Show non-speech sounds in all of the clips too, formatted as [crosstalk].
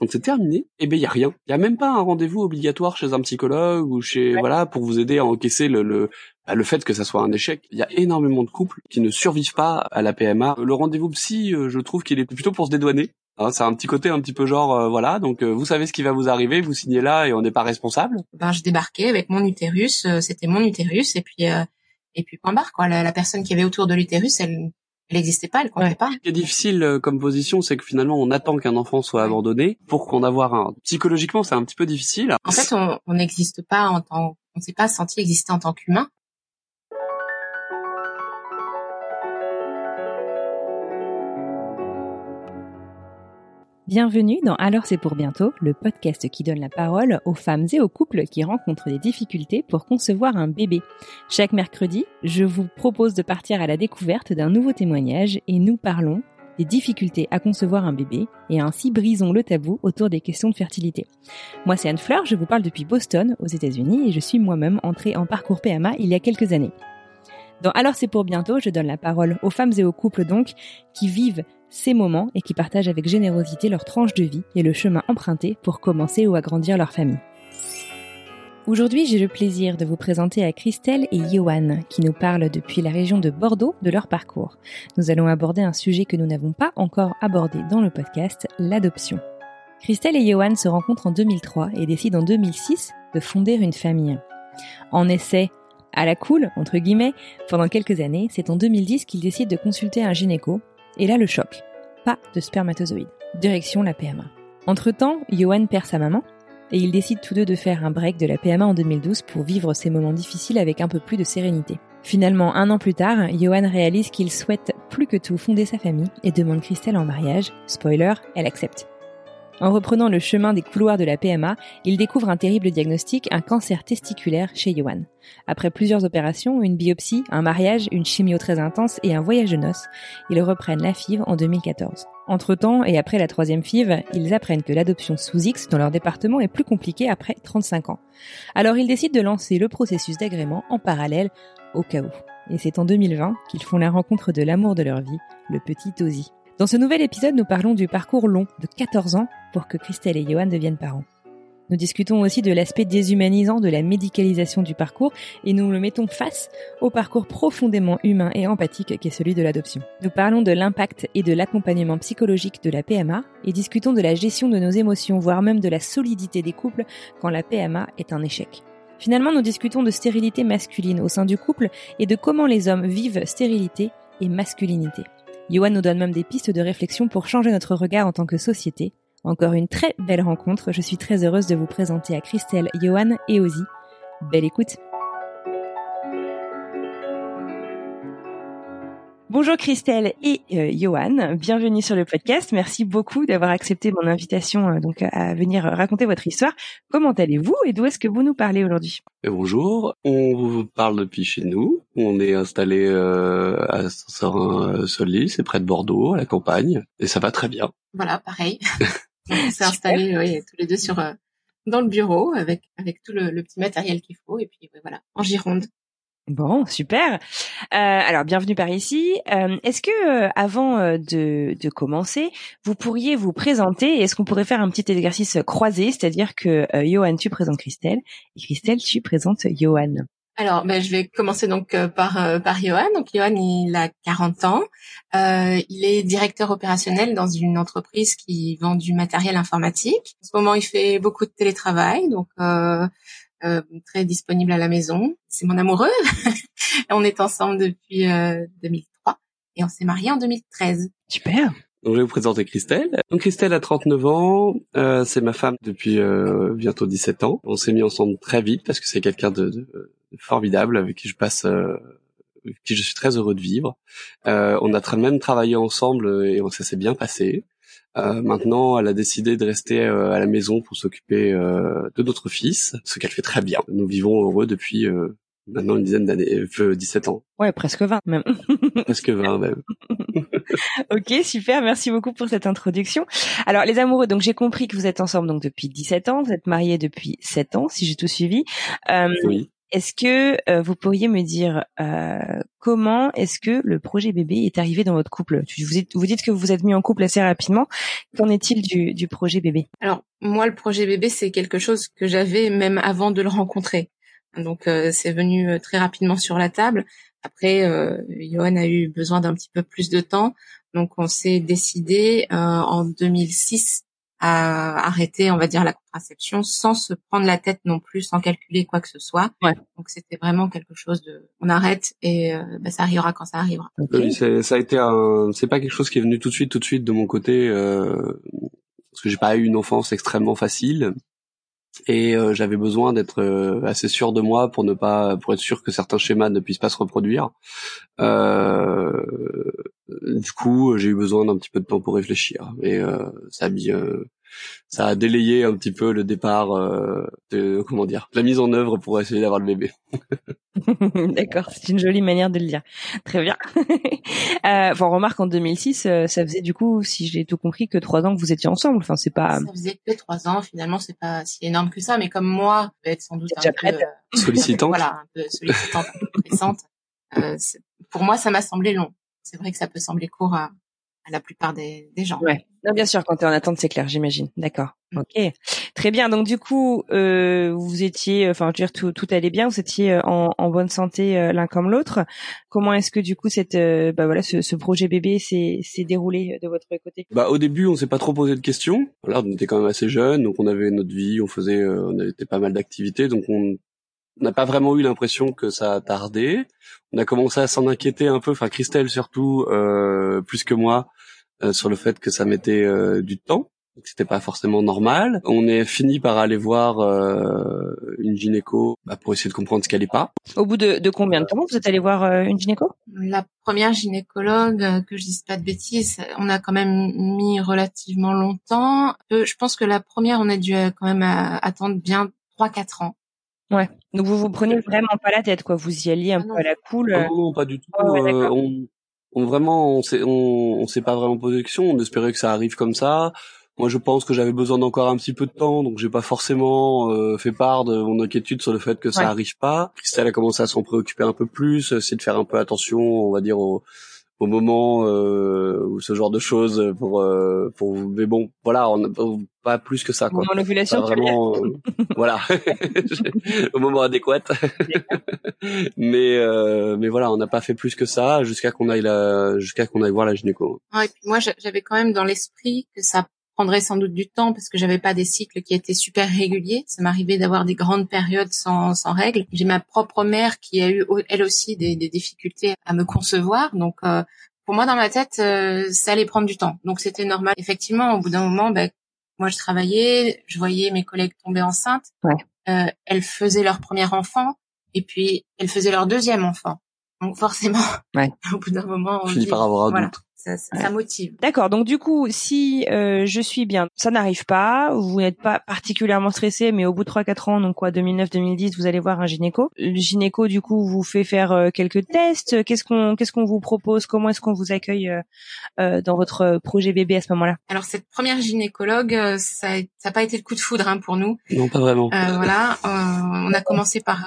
quand c'est terminé, eh ben, il y a rien. Il y a même pas un rendez-vous obligatoire chez un psychologue ou chez, voilà, pour vous aider à encaisser le, le, bah, le fait que ça soit un échec. Il y a énormément de couples qui ne survivent pas à la PMA. Le rendez-vous psy, euh, je trouve qu'il est plutôt pour se dédouaner. Hein, c'est un petit côté un petit peu genre euh, voilà donc euh, vous savez ce qui va vous arriver vous signez là et on n'est pas responsable ben je débarquais avec mon utérus c'était mon utérus et puis et puis point barre quoi la, la personne qui avait autour de l'utérus elle elle n'existait pas, elle comptait pas. Ce qui est difficile comme position, c'est que finalement, on attend qu'un enfant soit abandonné pour qu'on avoir un. Psychologiquement, c'est un petit peu difficile. En fait, on n'existe pas en tant, on s'est pas senti exister en tant qu'humain. Bienvenue dans Alors c'est pour bientôt, le podcast qui donne la parole aux femmes et aux couples qui rencontrent des difficultés pour concevoir un bébé. Chaque mercredi, je vous propose de partir à la découverte d'un nouveau témoignage et nous parlons des difficultés à concevoir un bébé et ainsi brisons le tabou autour des questions de fertilité. Moi c'est Anne Fleur, je vous parle depuis Boston aux États-Unis et je suis moi-même entrée en parcours PMA il y a quelques années. Dans Alors c'est pour bientôt, je donne la parole aux femmes et aux couples donc qui vivent ces moments et qui partagent avec générosité leur tranche de vie et le chemin emprunté pour commencer ou agrandir leur famille. Aujourd'hui, j'ai le plaisir de vous présenter à Christelle et Johan qui nous parlent depuis la région de Bordeaux de leur parcours. Nous allons aborder un sujet que nous n'avons pas encore abordé dans le podcast, l'adoption. Christelle et Johan se rencontrent en 2003 et décident en 2006 de fonder une famille. En essai à la cool, entre guillemets, pendant quelques années, c'est en 2010 qu'ils décident de consulter un gynéco et là, le choc. Pas de spermatozoïdes. Direction la PMA. Entre-temps, Johan perd sa maman et ils décident tous deux de faire un break de la PMA en 2012 pour vivre ces moments difficiles avec un peu plus de sérénité. Finalement, un an plus tard, Johan réalise qu'il souhaite plus que tout fonder sa famille et demande Christelle en mariage. Spoiler, elle accepte. En reprenant le chemin des couloirs de la PMA, il découvre un terrible diagnostic, un cancer testiculaire chez Johan. Après plusieurs opérations, une biopsie, un mariage, une chimio très intense et un voyage de noces, ils reprennent la FIV en 2014. Entre-temps, et après la troisième FIV, ils apprennent que l'adoption sous X dans leur département est plus compliquée après 35 ans. Alors ils décident de lancer le processus d'agrément en parallèle au cas où. Et c'est en 2020 qu'ils font la rencontre de l'amour de leur vie, le petit Ozzy. Dans ce nouvel épisode, nous parlons du parcours long de 14 ans pour que Christelle et Johan deviennent parents. Nous discutons aussi de l'aspect déshumanisant de la médicalisation du parcours et nous le mettons face au parcours profondément humain et empathique qu'est celui de l'adoption. Nous parlons de l'impact et de l'accompagnement psychologique de la PMA et discutons de la gestion de nos émotions, voire même de la solidité des couples quand la PMA est un échec. Finalement, nous discutons de stérilité masculine au sein du couple et de comment les hommes vivent stérilité et masculinité. Johan nous donne même des pistes de réflexion pour changer notre regard en tant que société. Encore une très belle rencontre, je suis très heureuse de vous présenter à Christelle, Johan et Ozzy. Belle écoute Bonjour Christelle et euh, Johan, bienvenue sur le podcast. Merci beaucoup d'avoir accepté mon invitation euh, donc à venir raconter votre histoire. Comment allez-vous et d'où est-ce que vous nous parlez aujourd'hui? Bonjour, on vous parle depuis chez nous. On est installé euh, à Saint-Sorin-Solis, c'est près de Bordeaux, à la campagne, et ça va très bien. Voilà, pareil. [laughs] on s'est installés tous les deux sur dans le bureau avec avec tout le, le petit matériel qu'il faut et puis voilà en Gironde. Bon, super. Euh, alors, bienvenue par ici. Euh, est-ce que, euh, avant de, de, commencer, vous pourriez vous présenter Est-ce qu'on pourrait faire un petit exercice croisé, c'est-à-dire que Johan, tu présentes Christelle, et Christelle, tu présentes Johan alors, ben, je vais commencer donc par par Johan. Donc, Johan, il a 40 ans. il est directeur opérationnel dans une entreprise qui vend du matériel informatique. En ce moment, il fait beaucoup de télétravail, donc euh, très disponible à la maison. C'est mon amoureux. [laughs] on est ensemble depuis 2003 euh, et on s'est mariés en 2013. Super. Donc, je vais vous présenter Christelle. Donc, Christelle a 39 ans. Euh, c'est ma femme depuis euh, bientôt 17 ans. On s'est mis ensemble très vite parce que c'est quelqu'un de, de, formidable avec qui je passe, euh, avec qui je suis très heureux de vivre. Euh, on a même travaillé ensemble et ça s'est bien passé. Euh, maintenant, elle a décidé de rester euh, à la maison pour s'occuper euh, de notre fils, ce qu'elle fait très bien. Nous vivons heureux depuis maintenant une dizaine d'années, 17 ans. Ouais, presque 20 même. [laughs] presque 20 même. [laughs] ok, super, merci beaucoup pour cette introduction. Alors les amoureux, donc j'ai compris que vous êtes ensemble donc depuis 17 ans, vous êtes mariés depuis 7 ans, si j'ai tout suivi. Euh, oui. Est-ce que euh, vous pourriez me dire euh, comment est-ce que le projet bébé est arrivé dans votre couple? Vous, dites que vous vous êtes mis en couple assez rapidement. Qu'en est-il du, du projet bébé? Alors moi, le projet bébé, c'est quelque chose que j'avais même avant de le rencontrer. Donc euh, c'est venu très rapidement sur la table. Après, euh, Johan a eu besoin d'un petit peu plus de temps, donc on s'est décidé euh, en 2006 à arrêter, on va dire, la contraception sans se prendre la tête non plus, sans calculer quoi que ce soit. Ouais. Donc c'était vraiment quelque chose de, on arrête et euh, bah, ça arrivera quand ça arrivera. Oui, ça a été un, c'est pas quelque chose qui est venu tout de suite, tout de suite de mon côté, euh, parce que j'ai pas eu une enfance extrêmement facile et euh, j'avais besoin d'être euh, assez sûr de moi pour ne pas pour être sûr que certains schémas ne puissent pas se reproduire. Euh, du coup, j'ai eu besoin d'un petit peu de temps pour réfléchir et ça a mis ça a délayé un petit peu le départ euh, de comment dire la mise en œuvre pour essayer d'avoir le bébé. [laughs] D'accord, c'est une jolie manière de le dire. Très bien. [laughs] euh, on remarque en 2006, euh, ça faisait du coup, si j'ai tout compris, que trois ans que vous étiez ensemble. Enfin, c'est pas. Ça faisait que trois ans. Finalement, c'est pas si énorme que ça. Mais comme moi, je vais être sans doute un peu euh, [laughs] sollicitante. voilà, un peu sollicitante, un peu pressante. Euh, pour moi, ça m'a semblé long. C'est vrai que ça peut sembler court à, à la plupart des, des gens. Ouais. Non, bien sûr, quand tu es en attente, c'est clair, j'imagine. D'accord. Mm. Ok. Très bien. Donc du coup, euh, vous étiez, enfin, je veux dire, tout, tout allait bien. Vous étiez euh, en, en bonne santé euh, l'un comme l'autre. Comment est-ce que du coup, cette, euh, bah voilà, ce, ce projet bébé s'est, s'est déroulé de votre côté? Bah au début, on s'est pas trop posé de questions. Voilà, on était quand même assez jeunes, donc on avait notre vie, on faisait, on avait pas mal d'activités, donc on on n'a pas vraiment eu l'impression que ça a tardé. On a commencé à s'en inquiéter un peu, enfin Christelle surtout, euh, plus que moi, euh, sur le fait que ça mettait euh, du temps, que c'était pas forcément normal. On est fini par aller voir euh, une gynéco bah, pour essayer de comprendre ce qu'elle est pas. Au bout de, de, combien de temps vous êtes allé voir une gynéco? La première gynécologue, que je dise pas de bêtises, on a quand même mis relativement longtemps. Je pense que la première, on a dû quand même attendre bien 3-4 ans. Ouais. Donc vous vous prenez vraiment pas la tête, quoi. Vous y alliez un ah peu à la cool. Non, non, pas du tout. euh, on, on, vraiment, on s'est, on, on s'est pas vraiment posé de questions. On espérait que ça arrive comme ça. Moi, je pense que j'avais besoin d'encore un petit peu de temps, donc j'ai pas forcément euh, fait part de mon inquiétude sur le fait que ça arrive pas. Christelle a commencé à s'en préoccuper un peu plus, c'est de faire un peu attention, on va dire, au, au moment euh, ou ce genre de choses pour euh, pour mais bon voilà on n'a pas plus que ça quoi. au l'ovulation vraiment euh, [laughs] voilà. [laughs] Au moment adéquat. [laughs] Mais euh, mais voilà on n'a pas fait plus que ça jusqu'à qu'on aille la jusqu'à qu'on aille voir la gynéco. Ouais, moi j'avais quand même dans l'esprit que ça prendrait sans doute du temps parce que j'avais pas des cycles qui étaient super réguliers. Ça m'arrivait d'avoir des grandes périodes sans, sans règles. J'ai ma propre mère qui a eu elle aussi des, des difficultés à me concevoir. Donc euh, pour moi dans ma tête, euh, ça allait prendre du temps. Donc c'était normal. Effectivement, au bout d'un moment, ben, moi je travaillais, je voyais mes collègues tomber enceintes. Ouais. Euh, elles faisaient leur premier enfant et puis elles faisaient leur deuxième enfant. Donc forcément, ouais. [laughs] au bout d'un moment, on finit par avoir un doute ça, ça, motive. D'accord. Donc du coup, si euh, je suis bien, ça n'arrive pas, vous n'êtes pas particulièrement stressé, mais au bout de 3-4 ans, donc quoi, 2009-2010, vous allez voir un gynéco. Le gynéco, du coup, vous fait faire euh, quelques tests. Qu'est-ce qu'on qu'est-ce qu'on vous propose? Comment est-ce qu'on vous accueille euh, euh dans votre projet bébé à ce moment-là? Alors cette première gynécologue, euh, ça n'a pas été le coup de foudre hein, pour nous. Non, pas vraiment. voilà, on a commencé par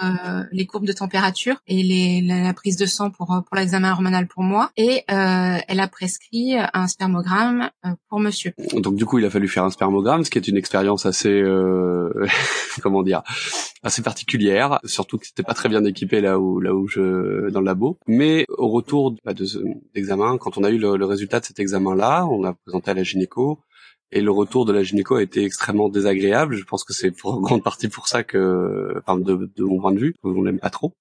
les courbes de température et les, la, la, prise de sang pour pour l'examen hormonal pour moi, et elle a prescrit un spermogramme euh, pour monsieur. Donc du coup, il a fallu faire un spermogramme, ce qui est une expérience assez, euh, [laughs] comment dire, assez particulière. Surtout que c'était pas très bien équipé là où, là où je, dans le labo. Mais au retour bah, de l'examen, quand on a eu le, le résultat de cet examen-là, on l'a présenté à la gynéco. Et le retour de la gynéco a été extrêmement désagréable. Je pense que c'est pour grande partie pour ça que, enfin, de, de mon point de vue, on l'aime pas trop.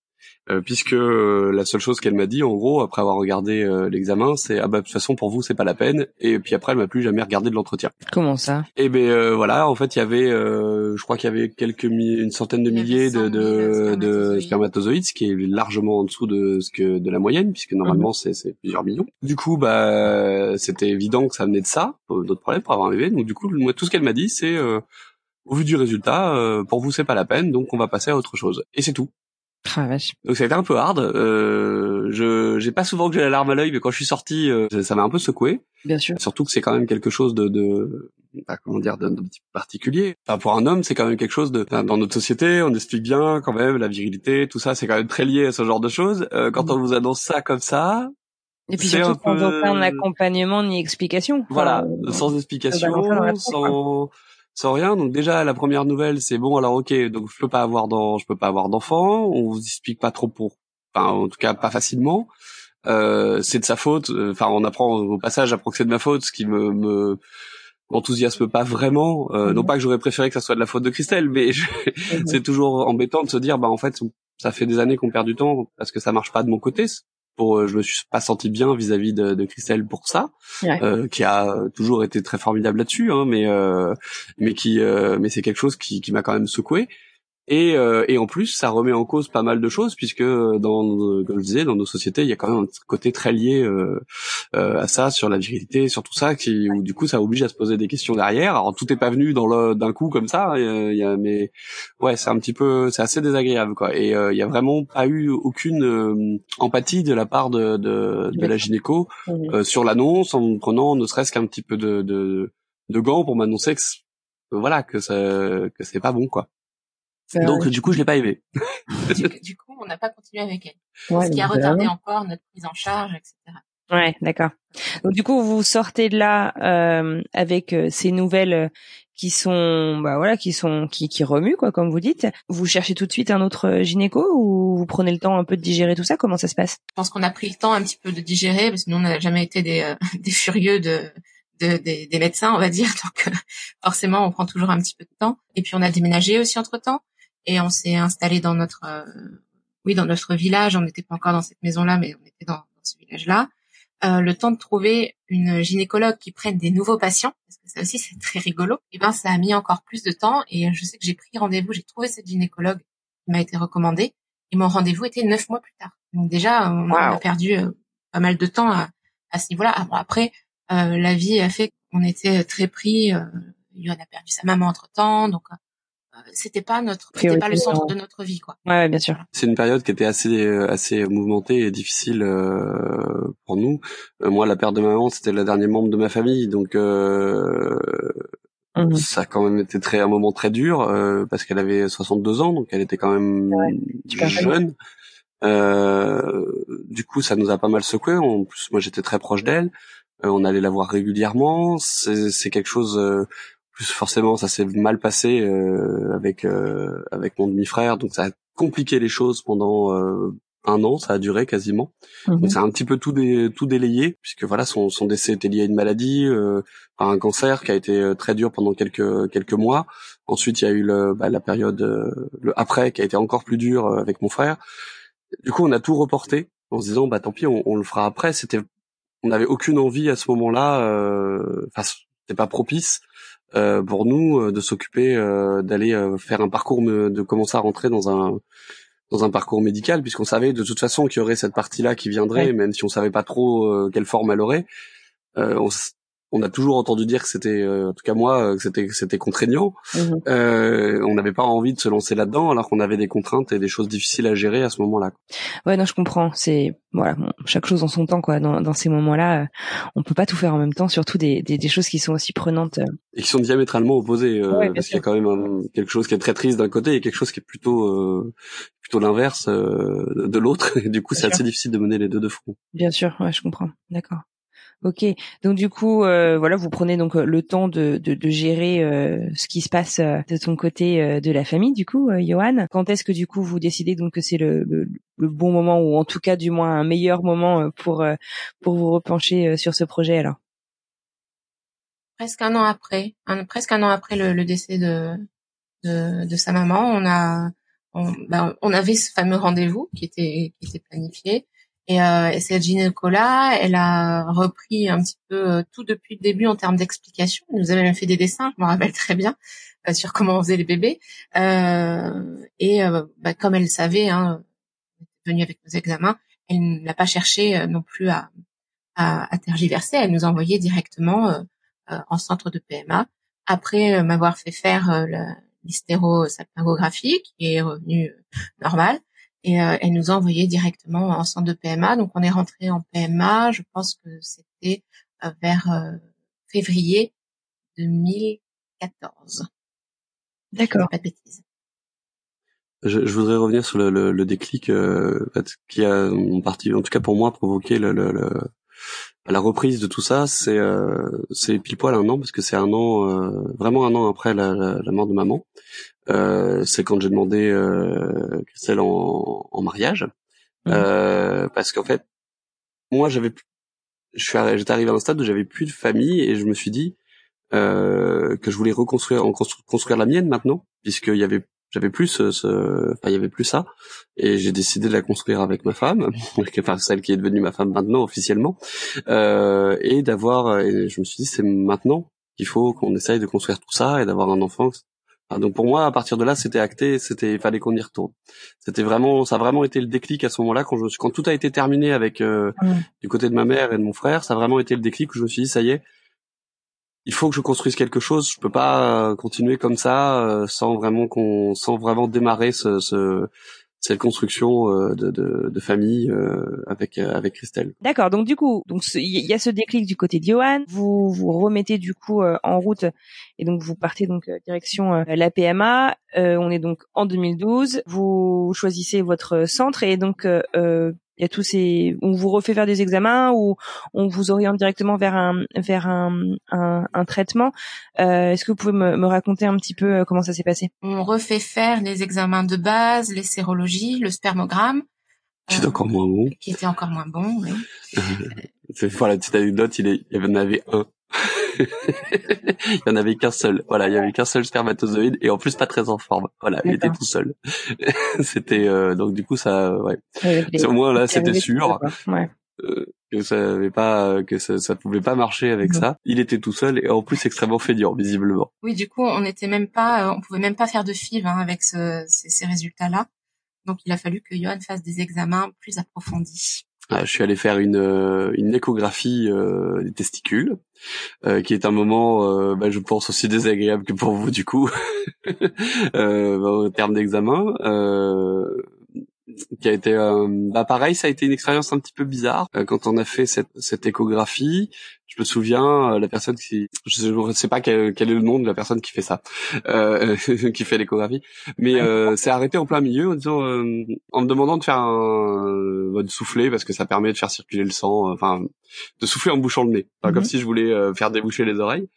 Euh, puisque euh, la seule chose qu'elle m'a dit, en gros, après avoir regardé euh, l'examen, c'est ah bah de toute façon pour vous c'est pas la peine. Et puis après elle m'a plus jamais regardé de l'entretien. Comment ça? Et ben voilà, en fait il y avait, je crois qu'il y avait quelques une centaine de milliers de, de, de, spermatozoïdes, ce qui est largement en dessous de ce que de la moyenne, puisque normalement mhm. c'est plusieurs millions. Du coup bah c'était évident que ça venait de ça, d'autres problèmes pour avoir un bébé. Donc du coup moi tout ce qu'elle m'a dit c'est au vu du résultat, pour vous c'est pas la peine, donc on va passer à autre chose. Et c'est tout. Ah, Donc ça a été un peu hard. Euh, je j'ai pas souvent que j'ai la larme à l'œil, mais quand je suis sorti, euh, ça m'a un peu secoué. Bien sûr. Surtout que c'est quand même quelque chose de, de bah, comment dire, d'un petit particulier. Enfin, pour un homme, c'est quand même quelque chose de dans notre société, on explique bien quand même la virilité, tout ça, c'est quand même très lié à ce genre de choses. Euh, quand on vous annonce ça comme ça, et puis surtout sans aucun accompagnement ni explication. Voilà, sans explication, sans sans rien. Donc déjà la première nouvelle c'est bon alors ok donc je peux pas avoir dans je peux pas avoir d'enfant. On vous explique pas trop pour enfin en tout cas pas facilement. Euh, c'est de sa faute. Enfin on apprend au passage apprend que c'est de ma faute ce qui me, me m'enthousiasme pas vraiment. Euh, mhm. Non pas que j'aurais préféré que ça soit de la faute de Christelle mais mhm. [laughs] c'est toujours embêtant de se dire bah en fait ça fait des années qu'on perd du temps parce que ça marche pas de mon côté pour euh, je me suis pas senti bien vis-à-vis de, de, Christelle pour ça euh, qui a toujours été très formidable là-dessus hein, mais euh, mais qui euh, mais c'est quelque chose qui, qui m'a quand même secoué et, euh, et en plus, ça remet en cause pas mal de choses puisque dans, comme je disais, dans nos sociétés, il y a quand même un côté très lié euh, euh, à ça, sur la virilité, sur tout ça, qui où du coup, ça oblige à se poser des questions derrière. Alors tout est pas venu dans le d'un coup comme ça, il y a, mais ouais, c'est un petit peu, c'est assez désagréable quoi. Et il y a vraiment pas eu aucune empathie de la part de de, de la gynéco sur l'annonce, en prenant ne serait-ce qu'un petit peu de, de de gants pour m'annoncer que voilà que ça que c'est pas bon quoi. Donc du coup, je l'ai pas aimé. du, coup, on n'a pas continué avec elle. ce qui a retardé encore notre prise en charge, etc. Ouais, d'accord. Donc du coup, vous sortez de là euh, avec euh, ces nouvelles euh, qui sont, bah voilà, qui sont, qui, qui remuent quoi, comme vous dites. Vous cherchez tout de suite un autre gynéco ou vous prenez le temps un peu de digérer tout ça? Comment ça se passe? Je pense qu'on a pris le temps un petit peu de digérer parce que nous, on n'a jamais été des, [laughs] des furieux de, de des, des, médecins, on va dire. [laughs] Donc forcément, on prend toujours un petit peu de temps. Et puis on a déménagé aussi entre temps et on s'est installé dans notre euh, oui dans notre village. On n'était pas encore dans cette maison-là, mais on était dans, dans ce village-là. Euh, le temps de trouver une gynécologue qui prenne des nouveaux patients, parce que ça aussi c'est très rigolo. Et eh ben ça a mis encore plus de temps. Et je sais que j'ai pris rendez-vous, j'ai trouvé cette gynécologue qui m'a été recommandée. Et mon rendez-vous était neuf mois plus tard. Donc déjà, on a perdu euh, pas mal de temps à, à ce niveau-là. après, euh, la vie a fait qu'on était très pris. Euh, il a perdu sa maman entre temps, donc c'était pas notre c'était pas le centre de notre vie quoi. Ouais, bien sûr. C'est une période qui était assez euh, assez mouvementée et difficile euh, pour nous. Euh, moi la perte de ma maman, c'était le dernier membre de ma famille donc euh, mmh ça a quand même été très un moment très dur parce qu'elle avait 62 ans donc elle était quand même jeune. du coup, ça nous a pas mal secoué. En plus, moi, j'étais très proche d'elle. on allait la voir régulièrement. C'est quelque chose plus forcément ça s'est mal passé euh, avec euh, avec mon demi-frère. Donc ça a compliqué les choses pendant euh, un an. Ça a duré quasiment. Mhm. donc ça a un petit peu tout tout délayé puisque voilà son son décès était lié à une maladie à un cancer qui a été très dur pendant quelques quelques mois. Ensuite il y a eu le bah, la période le après qui a été encore plus dur avec mon frère. Du coup on a tout reporté en se disant bah tant pis on, on le fera après. C'était on n'avait aucune envie à ce moment-là enfin c'était pas propice euh, pour nous euh, de s'occuper euh, d'aller faire un parcours, de commencer à rentrer dans un dans un parcours médical, puisqu'on savait de toute façon qu'il y aurait cette partie-là qui viendrait, même si on savait pas trop quelle forme elle aurait. on, on a toujours entendu dire que c'était, euh, en tout cas moi, euh, que c'était c'était contraignant. Mhm. Euh, on n'avait pas envie de se lancer là-dedans, alors qu'on avait des contraintes et des choses difficiles à gérer à ce moment-là. Ouais, non, je comprends. C'est voilà, chaque chose en son temps, quoi. Dans, dans ces moments-là, on peut pas tout faire en même temps, surtout des, des, des choses qui sont aussi prenantes. Et qui sont diamétralement opposées, parce qu'il y a quand même quelque chose qui est très triste d'un côté et quelque chose qui est plutôt plutôt l'inverse de l'autre. [laughs] Et du coup, c'est assez difficile de mener les deux de front. Bien sûr, ouais, je comprends. D'accord. Ok, donc du coup, euh, voilà, vous prenez donc euh, le temps de, de, de gérer euh, ce qui se passe de ton côté de la famille, du coup, Johan. Quand est-ce que du coup vous décidez donc que c'est le, le, le, bon moment ou en tout cas du moins un meilleur moment pour pour vous repencher sur ce projet alors? Presque un an après, presque un an après le, le décès de, de, de sa maman, on a on, ben, on avait ce fameux rendez-vous qui était qui était planifié. Et, euh, et cette gynéco-là, elle a repris un petit peu euh, tout depuis le début en termes d'explication. Elle nous avait même fait des dessins, je me rappelle très bien, euh, sur comment on faisait les bébés. Euh, et euh, bah, comme elle savait, hein, venue avec nos examens, elle n'a pas cherché euh, non plus à, à, à, tergiverser. Elle nous a envoyé directement en centre de PMA. Après m'avoir fait faire l'hystérosalpingographie, qui est revenu normal, et elle nous a envoyé directement en centre de PMA. Donc on est rentré en PMA, je pense que c'était vers février 2014. D'accord. Pas de bêtises. Je, je, voudrais revenir sur le, le, le déclic euh, qui a en partie, en tout cas pour moi, provoqué le, la reprise de tout ça. C'est euh, c'est pile poil un an parce que c'est un an, euh, vraiment un an après la, la, la mort de maman. Euh, c'est quand j'ai demandé euh, Christelle en, en mariage, mmh. euh, parce qu'en fait, moi j'avais, je suis, j'étais arrivé à un stade où j'avais plus de famille et je me suis dit euh, que je voulais reconstruire, en construire, la mienne maintenant, puisqu'il y avait j'avais plus ce, ce, enfin il y avait plus ça. Et j'ai décidé de la construire avec ma femme [laughs] enfin celle qui est devenue ma femme maintenant officiellement. Euh, et d'avoir et je me suis dit c'est maintenant qu'il faut qu'on essaye de construire tout ça et d'avoir un enfant. Enfin, donc pour moi à partir de là c'était acté c'était il fallait qu'on y retourne. C'était vraiment ça a vraiment été le déclic à ce moment-là quand je quand tout a été terminé avec euh, mmh. du côté de ma mère et de mon frère ça a vraiment été le déclic où je me suis dit ça y est il faut que je construise quelque chose. Je peux pas euh, continuer comme ça euh, sans vraiment qu'on, sans vraiment démarrer ce, ce cette construction euh, de, de, de, famille avec avec Christelle. D'accord. Donc du coup, donc il y a ce déclic du côté de. Vous vous remettez du coup en route et donc vous partez donc direction la PMA. on est donc en 2012. Vous choisissez votre centre et donc il y a tous ces on vous refait faire des examens ou on vous oriente directement vers un vers un, un, un traitement. Euh, est-ce que vous pouvez me, me, raconter un petit peu euh, comment ça s'est passé? On refait faire les examens de base les sérologies le spermogramme qui était encore moins bon. qui était encore moins bon oui. [laughs] voilà petite anecdote il, est, il y en avait un [laughs] il y en avait qu'un seul. Voilà, il y avait qu'un seul spermatozoïde et en plus pas très en forme. Voilà, il était tout seul. [laughs] c'était euh, donc du coup ça, ouais. Au moins là, c'était sûr. Euh, que ça avait pas que ça, ça pouvait pas marcher avec ça. Il était tout seul et en plus extrêmement feignant visiblement. Oui, du coup, on était même pas euh, on pouvait même pas faire de FIV hein, avec ce, ces, ces résultats-là. Donc il a fallu que Johan fasse des examens plus approfondis. Ah, je suis allé faire une, euh, une échographie euh, des testicules, euh, qui est un moment, euh, bah, je pense aussi désagréable que pour vous du coup, [laughs] euh, en termes d'examen. Qui a été, bah pareil, ça a été une expérience un petit peu bizarre quand on a fait cette, cette échographie. Je me souviens euh, la personne qui je ne sais pas quel, quel, est le nom de la personne qui fait ça euh, [laughs] qui fait l'échographie mais euh, c'est arrêté en plein milieu en disant euh, en me demandant de faire un de souffler parce que ça permet de faire circuler le sang euh, enfin de souffler en bouchant le nez. Comme mhm. si je voulais faire déboucher les oreilles.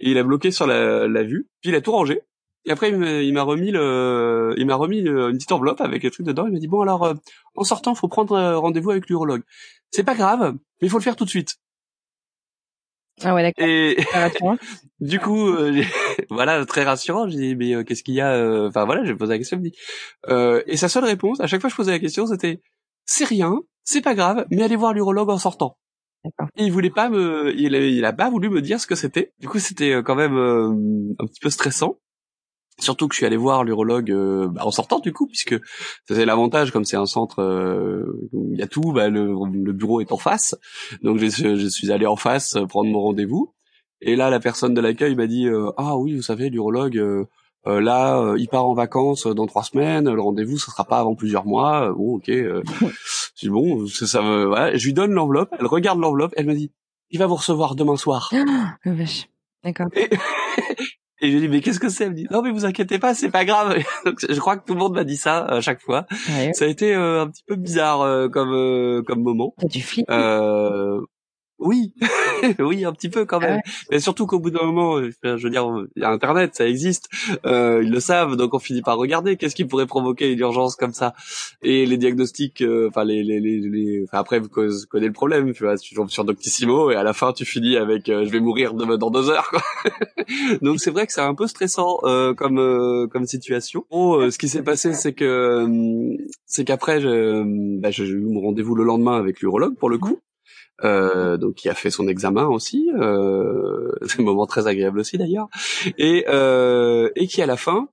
Et il a bloqué sur la, la vue puis il a tout rangé et après, il m'a remis le, il m'a remis une petite enveloppe avec le truc dedans. Il m'a dit bon alors, en sortant, faut prendre rendez-vous avec l'urologue. C'est pas grave, mais il faut le faire tout de suite. Ah ouais, d'accord. Et [laughs] du coup, euh, [laughs] voilà, très rassurant. J'ai dit, mais euh, qu'est-ce qu'il y a euh, Enfin voilà, j'ai posé la question. dit, et sa seule réponse, à chaque fois que je posais la question, c'était c'est rien, c'est pas grave, mais allez voir l'urologue en sortant. Et il voulait pas me, il a, il a pas voulu me dire ce que c'était. Du coup, c'était quand même un petit peu stressant. Surtout que je suis allé voir l'urologue euh, bah, en sortant du coup, puisque c'est l'avantage, comme c'est un centre, euh, il y a tout, bah, le, le, bureau est en face, donc je, je, suis allé en face euh, prendre mon rendez-vous. Et là, la personne de l'accueil m'a dit ah oui, vous savez, l'urologue, là, il part en vacances dans trois semaines, le rendez-vous, ce sera pas avant plusieurs mois. Bon, ok, je dis bon, ça, ça voilà. Je lui donne l'enveloppe, elle regarde l'enveloppe, elle me dit il va vous recevoir demain soir. Oh, vache. D'accord. Et je lui dis mais qu'est-ce que c'est? Elle me dit non mais vous inquiétez pas, c'est pas grave. [laughs] Donc, je crois que tout le monde m'a dit ça à chaque fois. Ça a été euh, un petit peu bizarre euh, comme euh, comme moment. T'as du flip. Euh, oui. [laughs] [laughs] oui, un petit peu quand même. Mais surtout qu'au bout d'un moment, euh, je veux dire, il y a Internet, ça existe, euh, ils le savent, donc on finit par regarder qu'est-ce qui pourrait provoquer une urgence comme ça? Et les diagnostics, euh, enfin les, les, les, les enfin, après vous connaissez le problème, tu vois, tu tombes sur Doctissimo et à la fin tu finis avec je vais mourir dans deux heures. Quoi. [laughs] donc c'est vrai que c'est un peu stressant comme comme situation. Bon, ce qui s'est passé, c'est que c'est qu'après, bah, j'ai eu mon rendez-vous le lendemain avec l'urologue pour le coup. Euh, donc qui a fait son examen aussi, euh, [laughs] c'est un moment très agréable aussi d'ailleurs, et, euh, et qui à la fin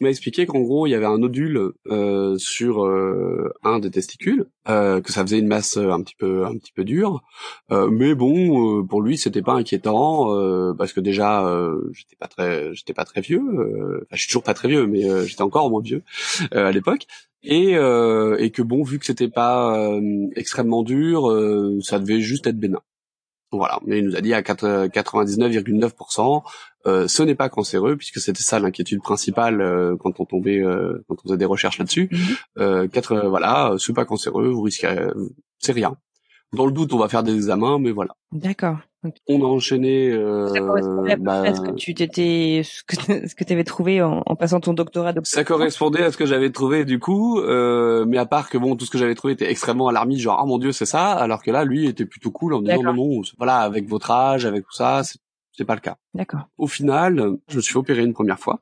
m'a expliqué qu'en gros il y avait un nodule euh, sur euh, un des testicules, euh, que ça faisait une masse un petit peu un petit peu dure, mais bon pour lui c'était pas inquiétant parce que déjà j'étais pas très j'étais pas très vieux, enfin je suis toujours pas très vieux mais j'étais encore moins vieux à l'époque et, euh, et que bon, vu que c'était pas euh, extrêmement dur, euh, ça devait juste être bénin. Voilà, mais il nous a dit à 99,9%, euh, ce n'est pas cancéreux puisque c'était ça l'inquiétude principale quand on tombait, quand on faisait des recherches là-dessus. Mm voilà, c'est pas cancéreux, vous risquez, c'est rien. Dans le doute, on va faire des examens, mais voilà. D'accord. On a enchaîné. Euh, ça correspondait à, bah, ce que tu t'étais, ce que ce que avais trouvé en, en, passant ton doctorat. Ça correspondait à ce que j'avais trouvé du coup, euh, mais à part que bon, tout ce que j'avais trouvé était extrêmement alarmiste, genre ah mon dieu c'est ça, alors que là lui était plutôt cool en disant non non, voilà avec votre âge, avec tout ça, c'est pas le cas. D'accord. Au final, je me suis opéré une première fois.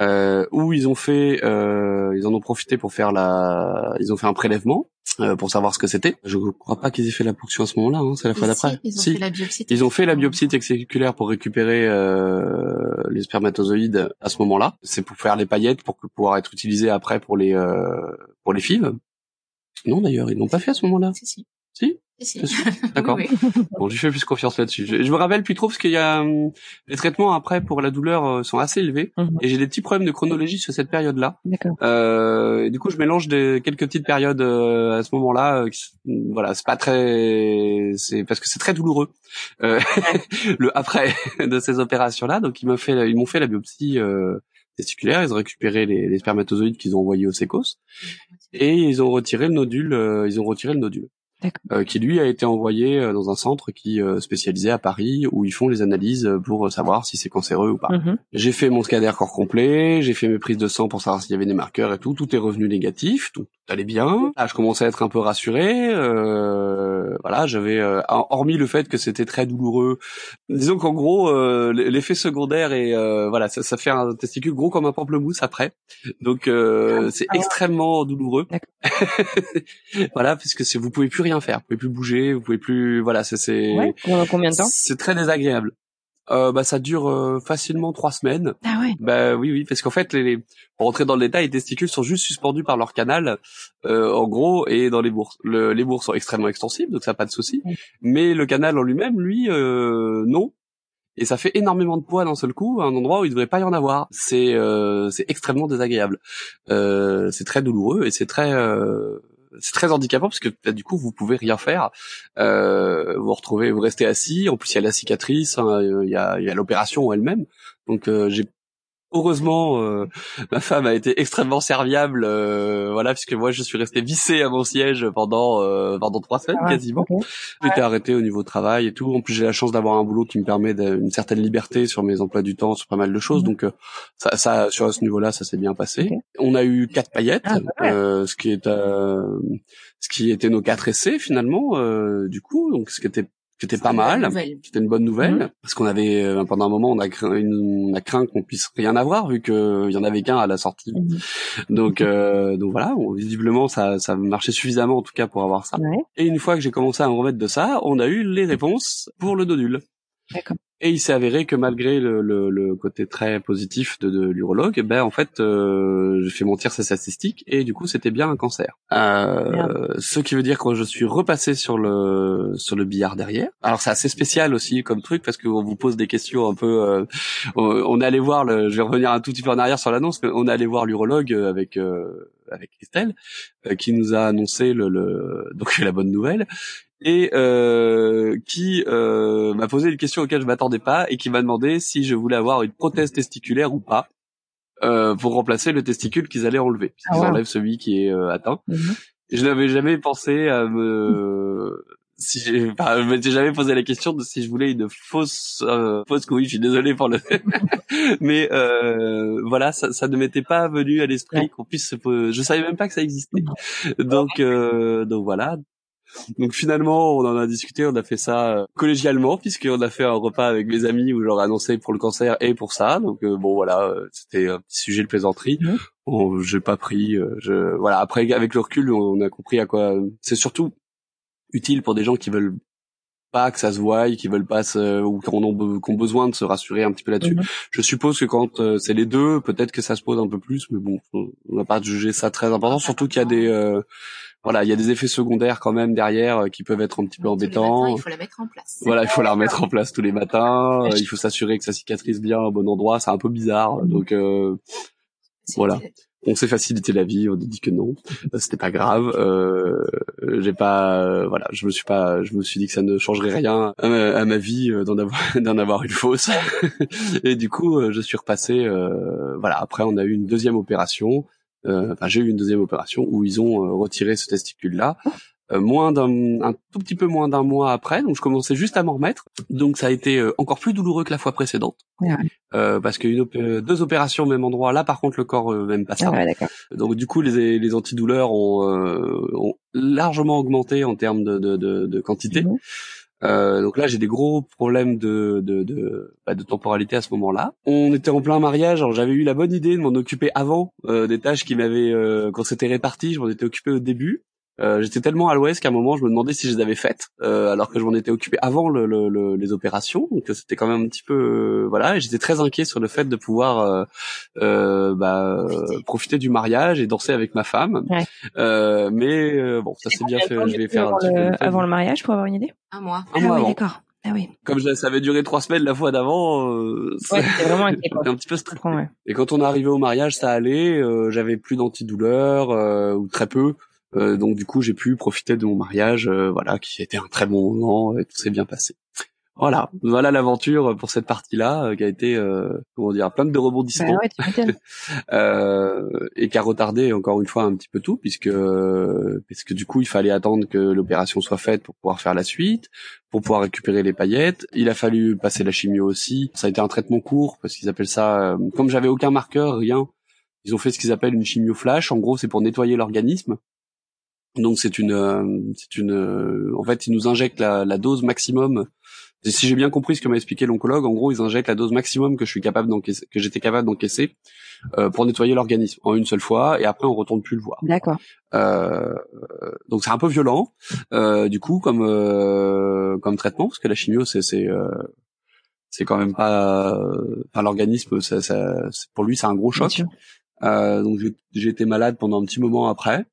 Euh, où ils ont fait, euh, ils en ont profité pour faire la, ils ont fait un prélèvement euh, pour savoir ce que c'était. Je crois pas qu'ils aient fait la ponction à ce moment-là, hein, c'est la fois d'après. Ils ont fait la biopsie. Ils ont fait la biopsie testiculière pour récupérer euh, les spermatozoïdes à ce moment-là. C'est pour faire les paillettes pour pouvoir être utilisés après pour les euh, pour les fives. Non d'ailleurs, ils l'ont pas fait à ce moment-là. Si si. Si [laughs] D'accord. Bon, j'y fais plus confiance là-dessus. Je, je, me rappelle plus trop parce qu'il y a hum, les traitements après pour la douleur euh, sont assez élevés mhm. et j'ai des petits problèmes de chronologie sur cette période-là. D'accord. Euh, et du coup, je mélange des quelques petites périodes euh, à ce moment-là. Euh, voilà, c'est pas très, c'est parce que c'est très douloureux euh, [laughs] le après [laughs] de ces opérations-là. Donc ils m'ont fait, ils m'ont fait la biopsie testiculaire. Ils ont récupéré les, les spermatozoïdes qu'ils ont envoyés au sécos et ils ont retiré le nodule. ils ont retiré le nodule euh, qui lui a été envoyé euh, dans un centre qui euh, spécialisé à Paris où ils font les analyses pour savoir si c'est cancéreux ou pas. Mhm. J'ai fait mon scanner corps complet, j'ai fait mes prises de sang pour savoir s'il y avait des marqueurs et tout, tout est revenu négatif, tout allait bien. Là, je commençais à être un peu rassuré. Euh, voilà, j'avais hormis le fait que c'était très douloureux. Disons qu'en gros, l'effet secondaire est voilà, ça, ça, fait un testicule gros comme un pamplemousse après, donc ah, c'est extrêmement douloureux. [laughs] voilà, puisque vous pouvez plus rien faire, vous pouvez plus bouger, vous pouvez plus, voilà, c'est c'est. Ouais. combien de temps? C'est très désagréable. Euh, bah ça dure euh, facilement trois semaines. Ah ouais. Bah oui oui parce qu'en fait les, pour rentrer dans le détail les testicules sont juste suspendus par leur canal euh, en gros et dans les bourses. Le, les bourses sont extrêmement extensibles donc ça pas de souci. Mais le canal en lui-même lui euh, non. Et ça fait énormément de poids d'un seul coup à un endroit où il devrait pas y en avoir. C'est euh, c'est extrêmement désagréable. c'est très douloureux et c'est très c'est très handicapant parce que bah, du coup vous pouvez rien faire. Euh, vous retrouvez, vous restez assis. En plus il y a la cicatrice, hein, il y a, y a l'opération elle-même. Donc euh, j'ai Heureusement, euh, ma femme a été extrêmement serviable, euh, voilà, puisque moi je suis resté vissé à mon siège pendant euh, pendant trois semaines ah quasiment. J'étais arrêté au niveau travail et tout. En plus, j'ai la chance d'avoir un boulot qui me permet une certaine liberté sur mes emplois du temps, sur pas mal de choses. Mhm. Donc ça, ça, sur ce niveau-là, ça s'est bien passé. On a eu quatre paillettes, ah, bah ce qui est ce qui était nos quatre essais finalement. du coup, donc ce qui était c'était pas mal, c'était une bonne nouvelle, mhm. parce qu'on avait euh, pendant un moment on a craint, on a craint qu'on puisse rien avoir vu qu'il y en avait qu'un à la sortie. Mhm. Donc euh, donc voilà, visiblement ça ça marchait suffisamment en tout cas pour avoir ça. Et une fois que j'ai commencé à me remettre de ça, on a eu les réponses pour le nodule. Et il s'est avéré que malgré le, le, le, côté très positif de, de l'urologue, ben en fait, euh, j'ai fait mentir ses statistiques et du coup c'était bien un cancer. Euh, ce qui veut dire que je suis repassé sur le sur le billard derrière. Alors c'est assez spécial aussi comme truc parce qu'on vous pose des questions un peu. Euh, on, est allé voir le. Je vais revenir un tout petit peu en arrière sur l'annonce, on est allé voir l'urologue avec. Euh, avec Christelle, euh, qui nous a annoncé le, le donc [laughs] la bonne nouvelle et euh, qui euh, m'a posé une question auquel je m'attendais pas et qui m'a demandé si je voulais avoir une prothèse testiculaire ou pas euh, pour remplacer le testicule qu'ils allaient enlever puisqu'ils ah enlèvent celui qui est euh, atteint. Mhm. Je n'avais jamais pensé à me si j'ai, enfin, je m'étais jamais posé la question de si je voulais une fausse euh, fausse couille. Je suis désolé pour le, [laughs] mais euh, voilà, ça, ça ne m'était pas venu à l'esprit qu'on puisse se. Je savais même pas que ça existait. Donc euh, donc voilà. Donc finalement, on en a discuté, on a fait ça euh, collégialement puisqu'on a fait un repas avec mes amis où j'aurais annoncé pour le cancer et pour ça. Donc euh, bon voilà, euh, c'était un petit sujet de plaisanterie. Bon, j'ai pas pris. je voilà. Après avec le recul, on a compris à quoi. C'est surtout utile pour des gens qui veulent pas que ça se voie, qui veulent pas se, ou qui ont, besoin de se rassurer un petit peu là-dessus. Je suppose que quand c'est les deux, peut-être que ça se pose un peu plus, mais bon, on va pas juger ça très important. Surtout qu'il y a des voilà, il y a des effets secondaires quand même derrière euh, qui peuvent être un petit peu embêtants. il faut la mettre en place. Voilà, il faut la remettre en place tous les matins. Euh, il faut s'assurer que ça cicatrise bien au bon endroit. C'est un peu bizarre, donc euh, voilà. On s'est facilité la vie, on a dit que non, c'était pas grave. Euh, j'ai pas, voilà, je me suis pas, je me suis dit que ça ne changerait rien à ma, vie d'en avoir, [laughs] d'en avoir une fausse. [laughs] et du coup, je suis repassé. voilà, après on a eu une deuxième opération euh, enfin, j'ai eu une deuxième opération où ils ont euh, retiré ce testicule-là. Euh, moins d'un un tout petit peu moins d'un mois après. Donc je commençais juste à m'en remettre. Donc ça a été encore plus douloureux que la fois précédente. Euh, parce a une deux opérations au même endroit. Là par contre le corps même pas ça. Ah donc du coup les, les antidouleurs ont, ont largement augmenté en termes de, de, de, de quantité. Mhm. Euh, donc là, j'ai des gros problèmes de de, de, bah, de temporalité à ce moment-là. On était en plein mariage. J'avais eu la bonne idée de m'en occuper avant euh, des tâches qui m'avaient, euh, quand c'était réparti, je m'en étais occupé au début. Euh, j'étais tellement à l'ouest qu'à un moment je me demandais si je les avais faites euh, alors que je m'en étais occupé avant le, le, les opérations. Donc c'était quand même un petit peu euh, voilà. Et j'étais très inquiet sur le fait de pouvoir bah, profiter. du mariage et danser avec ma femme. Mais bon ça s'est bien fait je vais faire avant, le, avant le mariage pour avoir une idée? Un mois. Un mois ah, oui, d'accord. Ah oui. Comme ça avait duré trois semaines la fois d'avant, euh, ouais, c'était vraiment inquiet, [laughs] un petit peu stressé. Et quand on est arrivé au mariage, ça allait. Euh, J'avais plus d'antidouleur euh, ou très peu. Euh, donc du coup, j'ai pu profiter de mon mariage, euh, voilà, qui était un très bon moment et tout s'est bien passé. Voilà, voilà l'aventure pour cette partie-là euh, qui a été, comment dire, plein de rebondissements bah [laughs] et qui a retardé encore une fois un petit peu tout puisque puisque du coup il fallait attendre que l'opération soit faite pour pouvoir faire la suite, pour pouvoir récupérer les paillettes. Il a fallu passer la chimio aussi. Ça a été un traitement court parce qu'ils appellent ça, comme j'avais aucun marqueur, rien. Ils ont fait ce qu'ils appellent une chimio flash. En gros, c'est pour nettoyer l'organisme. Donc c'est une, euh, c'est une, euh, en fait, ils nous injectent la, la dose maximum. si j'ai bien compris ce que m'a expliqué l'oncologue, en gros, ils injectent la dose maximum que je suis capable d'encaisser, que j'étais capable d'encaisser euh, pour nettoyer l'organisme en une seule fois, et après on retourne plus le voir. D'accord. Euh, donc c'est un peu violent, euh, du coup, comme comme traitement, parce que la chimio, c'est c'est c'est quand même pas, enfin l'organisme, ça, ça, pour lui, c'est un gros choc. donc j'ai été malade pendant un petit moment après.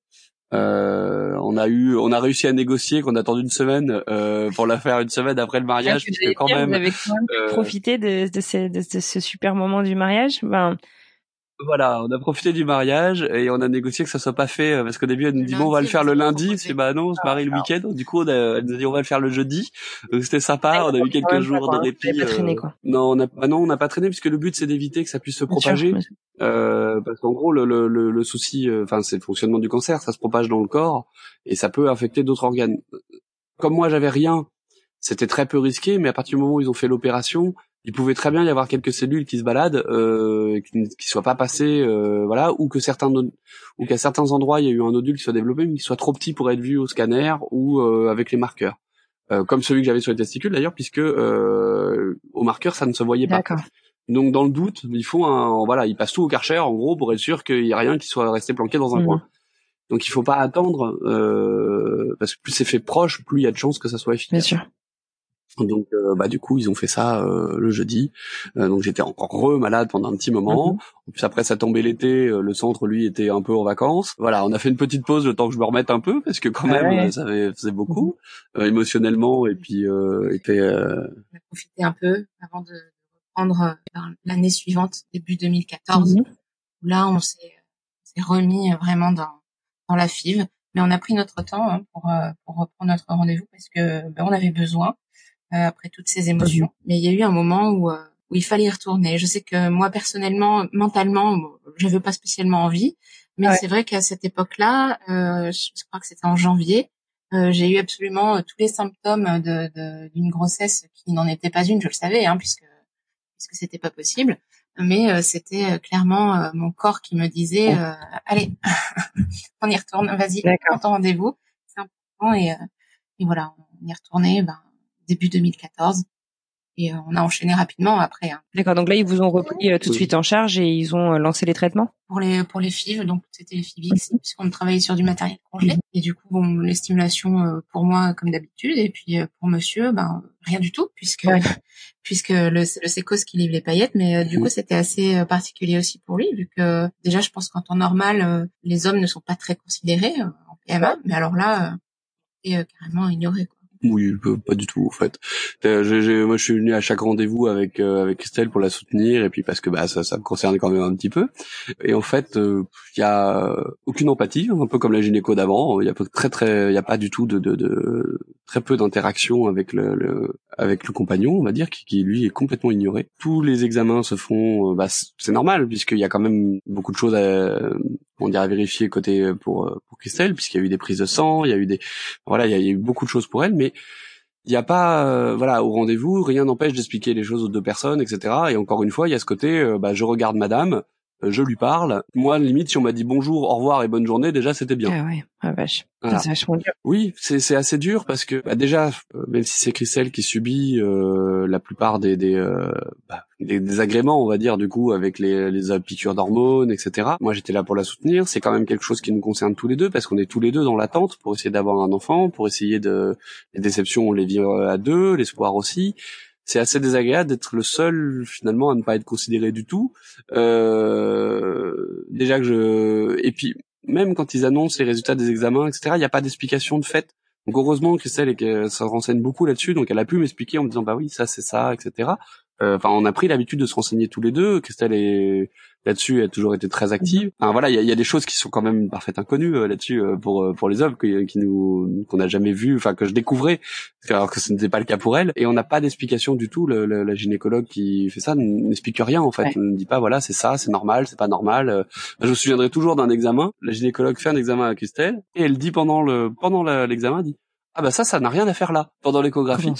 Euh, on a eu, on a réussi à négocier qu'on a attendu une semaine euh, pour la faire une semaine après le mariage, puisque quand même, vous avez quand même euh, profité de, de, ce, de, ce super moment du mariage? Ben, voilà, on a profité du mariage et on a négocié que ça soit pas fait euh, parce qu'au début elle nous dit bon on va le faire le lundi, c'est bah non on se marie le ah, week-end. Du coup on a, elle nous a dit on va le faire le jeudi. Donc c'était sympa, on a eu quelques jours de répit. Pas traîné, quoi. Non on a bah non on n'a pas traîné puisque le but c'est d'éviter que ça puisse se propager. Euh, parce qu'en gros le, le, le, souci, euh, enfin c'est le fonctionnement du cancer, ça se propage dans le corps et ça peut affecter d'autres organes. Comme moi j'avais rien, c'était très peu risqué, mais à partir du moment où ils ont fait l'opération, il pouvait très bien y avoir quelques cellules qui se baladent, euh, qui ne soient pas passées, euh, voilà, ou que certains ou qu'à certains endroits il y a eu un nodule qui soit développé, mais qui soit trop petit pour être vu au scanner ou euh, avec les marqueurs, euh, comme celui que j'avais sur les testicules d'ailleurs, puisque euh, au marqueur ça ne se voyait pas. Donc dans le doute, il faut un, voilà, il passe tout au karcher en gros pour être sûr qu'il y a rien qui soit resté planqué dans un mhm. coin. Donc il faut pas attendre parce que plus c'est fait proche, plus il y a de chances que ça soit efficace. Bien sûr. Donc euh, bah du coup ils ont fait ça euh, le jeudi. Euh, donc j'étais encore re malade pendant un petit moment. Mhm. Puis après ça tombait l'été, le centre lui était un peu en vacances. Voilà, on a fait une petite pause le temps que je me remette un peu parce que quand même ça faisait beaucoup mhm. émotionnellement et puis était. On a profité un peu avant de reprendre l'année suivante, début 2014. Mhm. Où là on s'est remis vraiment dans dans la FIV, mais on a pris notre temps hein, pour pour reprendre notre rendez-vous parce que ben, on avait besoin. Euh, après toutes ces émotions. Mais il y a eu un moment où, euh, où il fallait y retourner. Je sais que moi personnellement, mentalement, j'avais pas spécialement envie, mais c'est vrai qu'à cette époque-là, euh, je crois que c'était en janvier, Euh, j'ai eu absolument tous les symptômes de, d'une grossesse qui n'en était pas une, je le savais, hein, puisque puisque c'était pas possible. Mais c'était clairement mon corps qui me disait allez, [laughs] on y retourne, vas-y, ton rendez-vous, c'est important et, et voilà, on y retournait ben, début 2014 et euh, on a enchaîné rapidement après. Hein. D'accord. Donc là, ils vous ont repris euh, tout de suite en charge et ils ont euh, lancé les traitements? Pour les pour les FIV. Donc c'était les FIVX puisqu'on travaillait sur du matériel congelé. Et du coup, bon, les stimulations pour moi comme d'habitude et puis pour Monsieur, ben rien du tout puisque [laughs] puisque le le sécos qui livre les paillettes. Mais du coup, c'était assez particulier aussi pour lui vu que déjà, je pense qu'en temps normal, les hommes ne sont pas très considérés en PMA. Mais alors là, c'est carrément ignoré. Oui, pas du tout en fait. Euh, moi, je suis venu à chaque rendez-vous avec euh, avec Estelle pour la soutenir et puis parce que bah ça, ça me concerne quand même un petit peu. Et en fait, euh, il y a aucune empathie, un peu comme la gynéco d'avant. Il y a très très, il y a pas du tout de, de, de très peu d'interaction avec le, le, avec le compagnon, on va dire, qui, qui, lui est complètement ignoré. Tous les examens se font, bah c'est normal puisqu'il y a quand même beaucoup de choses à on dirait vérifier côté pour pour Christelle puisqu'il y a eu des prises de sang, il y a eu des voilà, il y a, eu beaucoup de choses pour elle, mais il n'y a pas, euh, voilà, au rendez-vous, rien n'empêche d'expliquer les choses aux deux personnes, etc. Et encore une fois, il y a ce côté, euh, bah, je regarde Madame, je lui parle. Moi, limite, si on m'a dit bonjour, au revoir et bonne journée, déjà c'était bien. Ah ouais, ah vache. C'est vachement dur. Oui, c'est c'est assez dur parce que bah, déjà, euh, même si c'est Christelle qui subit euh, la plupart des des, euh, bah, des désagréments, on va dire du coup avec les les piqûres d'hormones, etc. Moi, j'étais là pour la soutenir. C'est quand même quelque chose qui nous concerne tous les deux parce qu'on est tous les deux dans l'attente pour essayer d'avoir un enfant, pour essayer de les déceptions, on les vit à deux, l'espoir aussi c'est assez désagréable d'être le seul finalement à ne pas être considéré du tout. Euh, déjà que je et puis même quand ils annoncent les résultats des examens, etc., il n'y a pas d'explication de fait. Donc heureusement Christelle et ça renseigne beaucoup là-dessus, donc elle a pu m'expliquer en me disant bah oui ça c'est ça, etc. Euh, enfin, on a pris l'habitude de se renseigner tous les deux. Christelle est là-dessus, elle a toujours été très active. Enfin, voilà, il y a, des choses qui sont quand même parfaites inconnues euh, là-dessus euh, pour pour les hommes qui, qui nous qu'on n'a jamais vu, enfin que je découvrais, alors que ce n'était pas le cas pour elle. Et on n'a pas d'explication du tout. Le, la gynécologue qui fait ça n'explique rien en fait. ne dit pas voilà c'est ça, c'est normal, c'est pas normal. Je me souviendrai toujours d'un examen. La gynécologue fait un examen à Christelle et elle dit pendant le pendant l'examen dit ah bah ça ça n'a rien à faire là pendant l'échographie.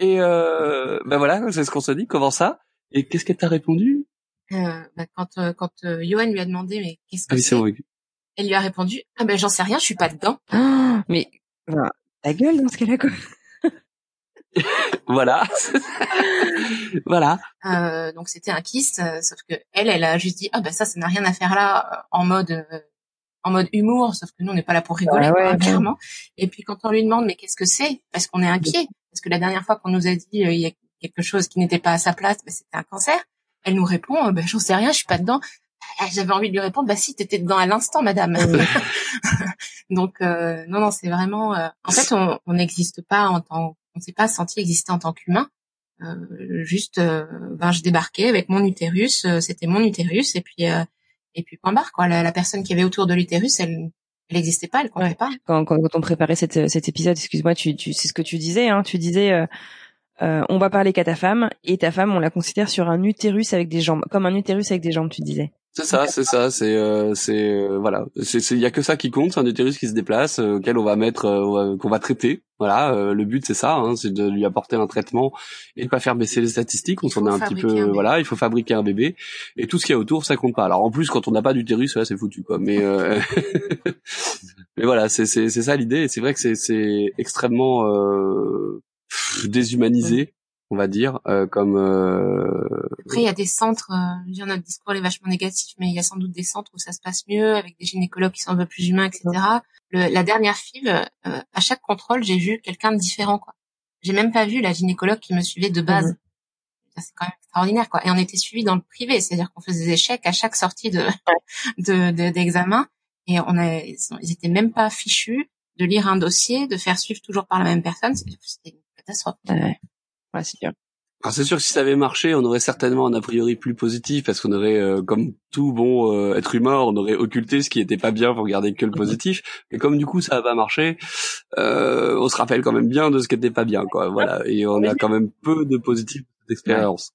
Et euh, ben voilà, c'est ce qu'on se dit. Comment ça? Et qu'est-ce qu'elle t'a répondu? Euh, bah quand euh, quand euh, Johan lui a demandé mais qu'est-ce que ah, c'est Elle lui a répondu ah ben j'en sais rien, je suis pas dedans. Ah, [gasps] mais voilà, ta gueule dans ce cas-là quoi. [laughs] voilà, [laughs] voilà. Euh, donc c'était un kyste, euh, sauf que elle, elle a juste dit ah ben ça, ça n'a rien à faire là, en mode en mode humour, sauf que nous on n'est pas là pour rigoler, clairement. Et puis quand on lui demande mais qu'est-ce que c'est, parce qu'on est inquiet, parce que la dernière fois qu'on nous a dit euh, il y a quelque chose qui n'était pas à sa place, bah, c'était un cancer. Elle nous répond, bah, j'en sais rien, je suis pas dedans. J'avais envie de lui répondre, bah si, t'étais dedans à l'instant, madame. [laughs] [laughs] Donc euh, non, non, c'est vraiment. Euh, en fait, on n'existe pas en tant, on s'est pas senti exister en tant qu'humain. Euh, juste, ben je débarquais avec mon utérus, c'était mon utérus, et puis et puis point barre quoi. La, la personne qui avait autour de l'utérus, elle elle n'existait pas, elle comptait pas. Quand, quand, on préparait cet, cet épisode, excuse-moi, tu, tu, c'est ce que tu disais, hein, tu disais, euh, euh, on va parler qu'à ta femme, et ta femme, on la considère sur un utérus avec des jambes, comme un utérus avec des jambes, tu disais. C'est ça, c'est ça, c'est euh, c'est euh, voilà, c'est il y a que ça qui compte, c'est un utérus qui se déplace, euh, auquel on va mettre, euh, qu'on va traiter. Voilà, le but c'est ça, hein, c'est de lui apporter un traitement et de pas faire baisser les statistiques. On s'en est un petit peu, voilà, il faut fabriquer un bébé et tout ce qu'il y a autour, ça compte pas. Alors en plus, quand on n'a pas d'utérus, là, c'est foutu quoi. Mais [laughs] mais voilà, c'est c'est c'est ça l'idée. Et c'est vrai que c'est c'est extrêmement déshumanisé on va dire, euh, comme. Euh... Après, il y a des centres. Euh, dire notre discours est vachement négatif, mais il y a sans doute des centres où ça se passe mieux, avec des gynécologues qui sont un peu plus humains, etc. Le, la dernière FIV, euh, à chaque contrôle, j'ai vu quelqu'un de différent, quoi. J'ai même pas vu la gynécologue qui me suivait de base. C'est quand même extraordinaire, quoi. Et on était suivis dans le privé, c'est-à-dire qu'on faisait des échecs à chaque sortie de d'examen, de, et on a, ils étaient même pas fichus de lire un dossier, de faire suivre toujours par la même personne. C'était une catastrophe. Ouais. Ouais, c'est sûr. Alors c'est sûr que si ça avait marché, on aurait certainement un a priori plus positif parce qu'on aurait, euh, comme tout bon euh, être humain, on aurait occulté ce qui était pas bien pour garder que le positif. Et comme du coup ça a pas marché, euh, on se rappelle quand même bien de ce qui était pas bien, quoi. Voilà. Et on a quand même peu de positifs d'expérience.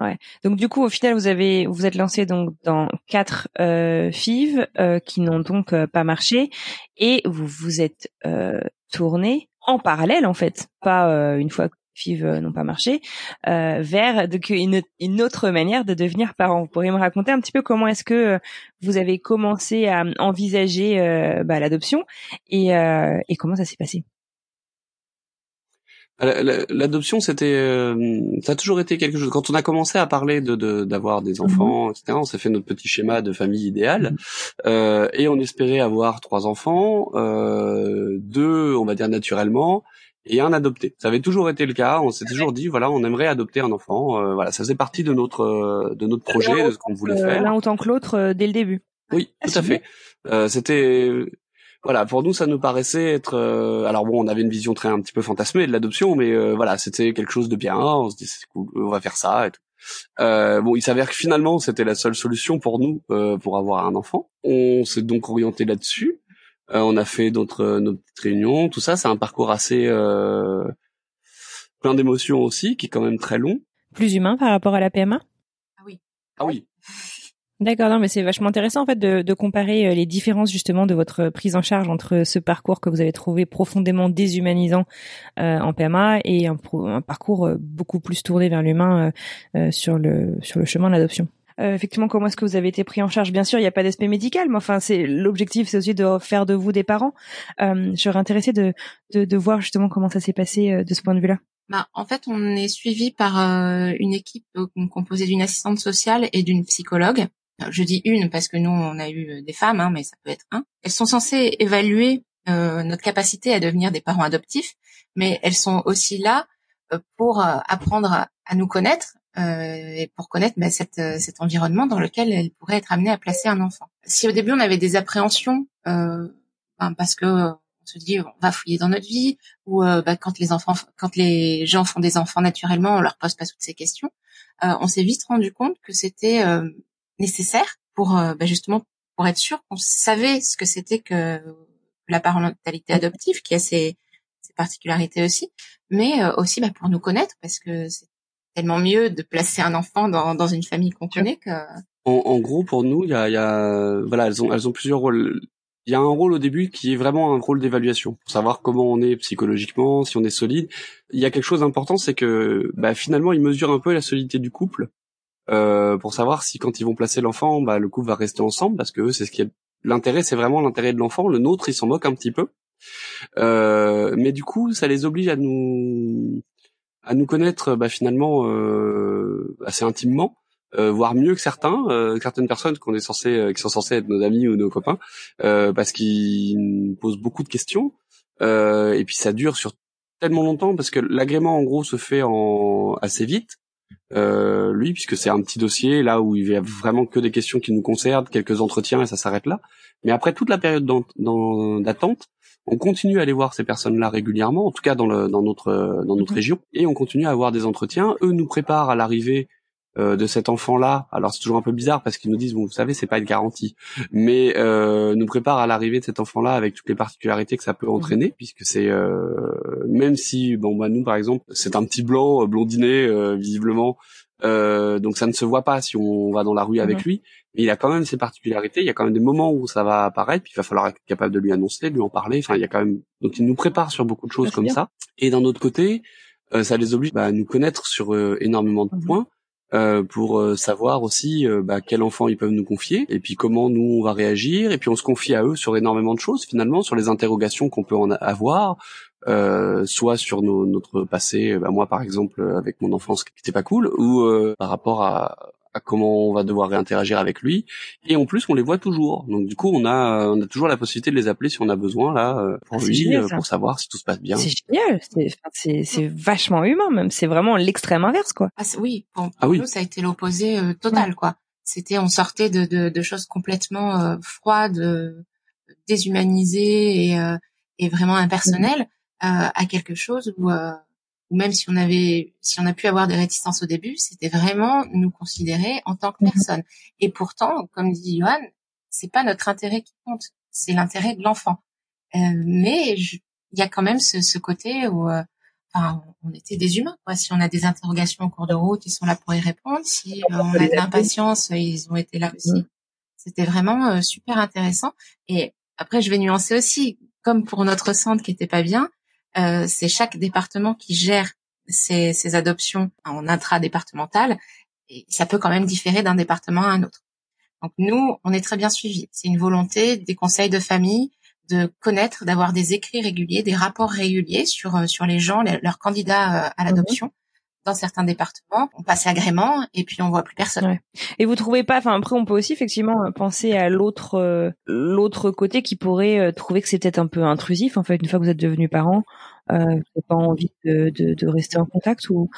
Ouais. Donc du coup, au final, vous avez vous êtes lancé donc dans quatre euh, FIV euh, qui n'ont donc euh, pas marché et vous vous êtes euh, tourné en parallèle en fait, pas euh, une fois que Euh, n'ont pas marché, vers donc une, une autre manière de devenir parent. Vous pourriez me raconter un petit peu comment est-ce que vous avez commencé à envisager bah, l'adoption et, et comment ça s'est passé? L'adoption, c'était, euh, ça a toujours été quelque chose. Quand on a commencé à parler de d'avoir des mhm. enfants, etc., on s'est fait notre petit schéma de famille idéale, mhm. euh, et on espérait avoir trois enfants, euh, deux, on va dire naturellement, et un adopté. Ça avait toujours été le cas. On s'est toujours dit, voilà, on aimerait adopter un enfant. Euh, voilà, ça faisait partie de notre de notre projet, de ce qu'on voulait faire. L'un autant que l'autre dès le début. Oui, tout à fait. c'était voilà, pour nous, ça nous paraissait être. Euh, alors bon, on avait une vision très un petit peu fantasmée de l'adoption, mais euh, voilà, c'était quelque chose de bien. On se dit c'est cool, on va faire ça et tout. Euh, bon, il s'avère que finalement, c'était la seule solution pour nous pour avoir un enfant. On s'est donc orienté là-dessus. On a fait d'autres nos petites réunions, tout ça. C'est un parcours assez plein d'émotions aussi, qui est quand même très long. Plus humain par rapport à la PMA. Ah oui. Ah oui. D'accord, non, mais c'est vachement intéressant en fait de, de, comparer euh, les différences justement de votre prise en charge entre ce parcours que vous avez trouvé profondément déshumanisant euh, en PMA et un, un, parcours euh, beaucoup plus tourné vers l'humain euh, sur le sur le chemin de l'adoption. Effectivement, comment est-ce que vous avez été pris en charge? Bien sûr, il n'y a pas d'aspect médical, mais enfin, c'est l'objectif, c'est aussi de faire de vous des parents. je serais intéressée de, de, de voir justement comment ça s'est passé de ce point de vue-là. Bah, en fait, on est suivi par une équipe composée d'une assistante sociale et d'une psychologue je dis une parce que nous on a eu euh, des femmes, hein, mais ça peut être un. Elles sont censées évaluer euh, notre capacité à devenir des parents adoptifs, mais elles sont aussi là euh, pour apprendre à, nous connaître et pour connaître bah, cette, cet environnement dans lequel elles pourraient être amenées à placer un enfant. Si au début on avait des appréhensions ben, parce que on se dit on va fouiller dans notre vie ou bah, quand les enfants, quand les gens font des enfants naturellement, on leur pose pas toutes ces questions. on s'est vite rendu compte que c'était nécessaire pour euh, bah, justement pour être sûr qu'on savait ce que c'était que la parentalité adoptive, qui a ses, ses particularités aussi, mais euh, aussi bah, pour nous connaître, parce que c'est tellement mieux de placer un enfant dans, dans une famille qu'on connaît que. En, en, gros, pour nous, il y a, y a, voilà, elles ont, elles ont plusieurs rôles. Il y a un rôle au début qui est vraiment un rôle d'évaluation pour savoir comment on est psychologiquement, si on est solide. Il y a quelque chose d'important, c'est que bah, finalement, ils mesurent un peu la solidité du couple euh, pour savoir si quand ils vont placer l'enfant, bah, le couple va rester ensemble parce que c'est ce qui est l'intérêt, c'est vraiment l'intérêt de l'enfant. Le nôtre, il s'en moque un petit peu, euh, mais du coup, ça les oblige à nous à nous connaître bah, finalement euh, assez intimement. Euh, voire mieux que certains, euh, certaines personnes qu'on est censé, euh, qui sont censées être nos amis ou nos copains, parce qu'ils posent beaucoup de questions, et puis ça dure sur tellement longtemps parce que l'agrément en gros se fait en assez vite, euh, lui, puisque c'est un petit dossier là où il y a vraiment que des questions qui nous concernent, quelques entretiens et ça s'arrête là. Mais après toute la période d'attente, on continue à aller voir ces personnes-là régulièrement, en tout cas dans, le, dans notre dans notre mhm. région, et on continue à avoir des entretiens. Eux nous préparent à l'arrivée euh, de cet enfant-là. Alors c'est toujours un peu bizarre parce qu'ils nous disent bon vous savez c'est pas une garantie, mais euh, nous prépare à l'arrivée de cet enfant-là avec toutes les particularités que ça peut entraîner mhm. puisque c'est euh, même si bon bah nous par exemple c'est un petit blanc euh, blondiné euh, donc ça ne se voit pas si on va dans la rue avec mhm. lui, mais il a quand même ses particularités. Il y a quand même des moments où ça va apparaître, puis il va falloir être capable de lui annoncer, de lui en parler. Enfin, il y a quand même donc il nous prépare sur beaucoup de choses comme ça. Et d'un autre côté, ça les oblige bah, à nous connaître sur énormément de mhm. points. Euh, pour euh, savoir aussi euh, bah, quel enfant ils peuvent nous confier et puis comment nous on va réagir et puis on se confie à eux sur énormément de choses finalement sur les interrogations qu'on peut en avoir soit sur nos, notre passé bah, moi par exemple avec mon enfance qui était pas cool ou par rapport à à comment on va devoir réinteragir avec lui. Et en plus, on les voit toujours. Donc du coup, on a on a toujours la possibilité de les appeler si on a besoin là euh, pour ah, lui, euh, pour savoir si tout se passe bien. C'est génial. C'est c'est vachement humain même. C'est vraiment l'extrême inverse quoi. Ah oui. Pour, ah, oui. nous, ça a été l'opposé euh, total quoi. C'était on sortait de de, de choses complètement froides, déshumanisées et et vraiment impersonnelles. À quelque chose où ou même si on avait, si on a pu avoir des réticences au début, c'était vraiment nous considérer en tant que mhm. personne. Et pourtant, comme dit Johan, c'est pas notre intérêt qui compte, c'est l'intérêt de l'enfant. Euh, mais il y a quand même ce, ce côté où, euh, enfin, on était des humains. Quoi. Si on a des interrogations au cours de route, ils sont là pour y répondre. Si euh, on a de l'impatience, ils ont été là aussi. Mm. C'était vraiment euh, super intéressant. Et après, je vais nuancer aussi, comme pour notre centre qui était pas bien, euh, c'est chaque département qui gère ses, ses adoptions en intra-départemental. Et ça peut quand même différer d'un département à un autre. Donc nous, on est très bien suivis. C'est une volonté des conseils de famille de connaître, d'avoir des écrits réguliers, des rapports réguliers sur euh, sur les gens, leurs candidats euh, à l'adoption. Mhm. Dans certains départements, on passe l'agrément et puis on voit plus personne. Et vous trouvez pas Enfin après, on peut aussi effectivement euh, penser à l'autre l'autre côté qui pourrait trouver que c'est peut-être un peu intrusif. En fait, une fois que vous êtes devenu parent, euh, vous n'avez pas envie de, de, de, rester en contact ou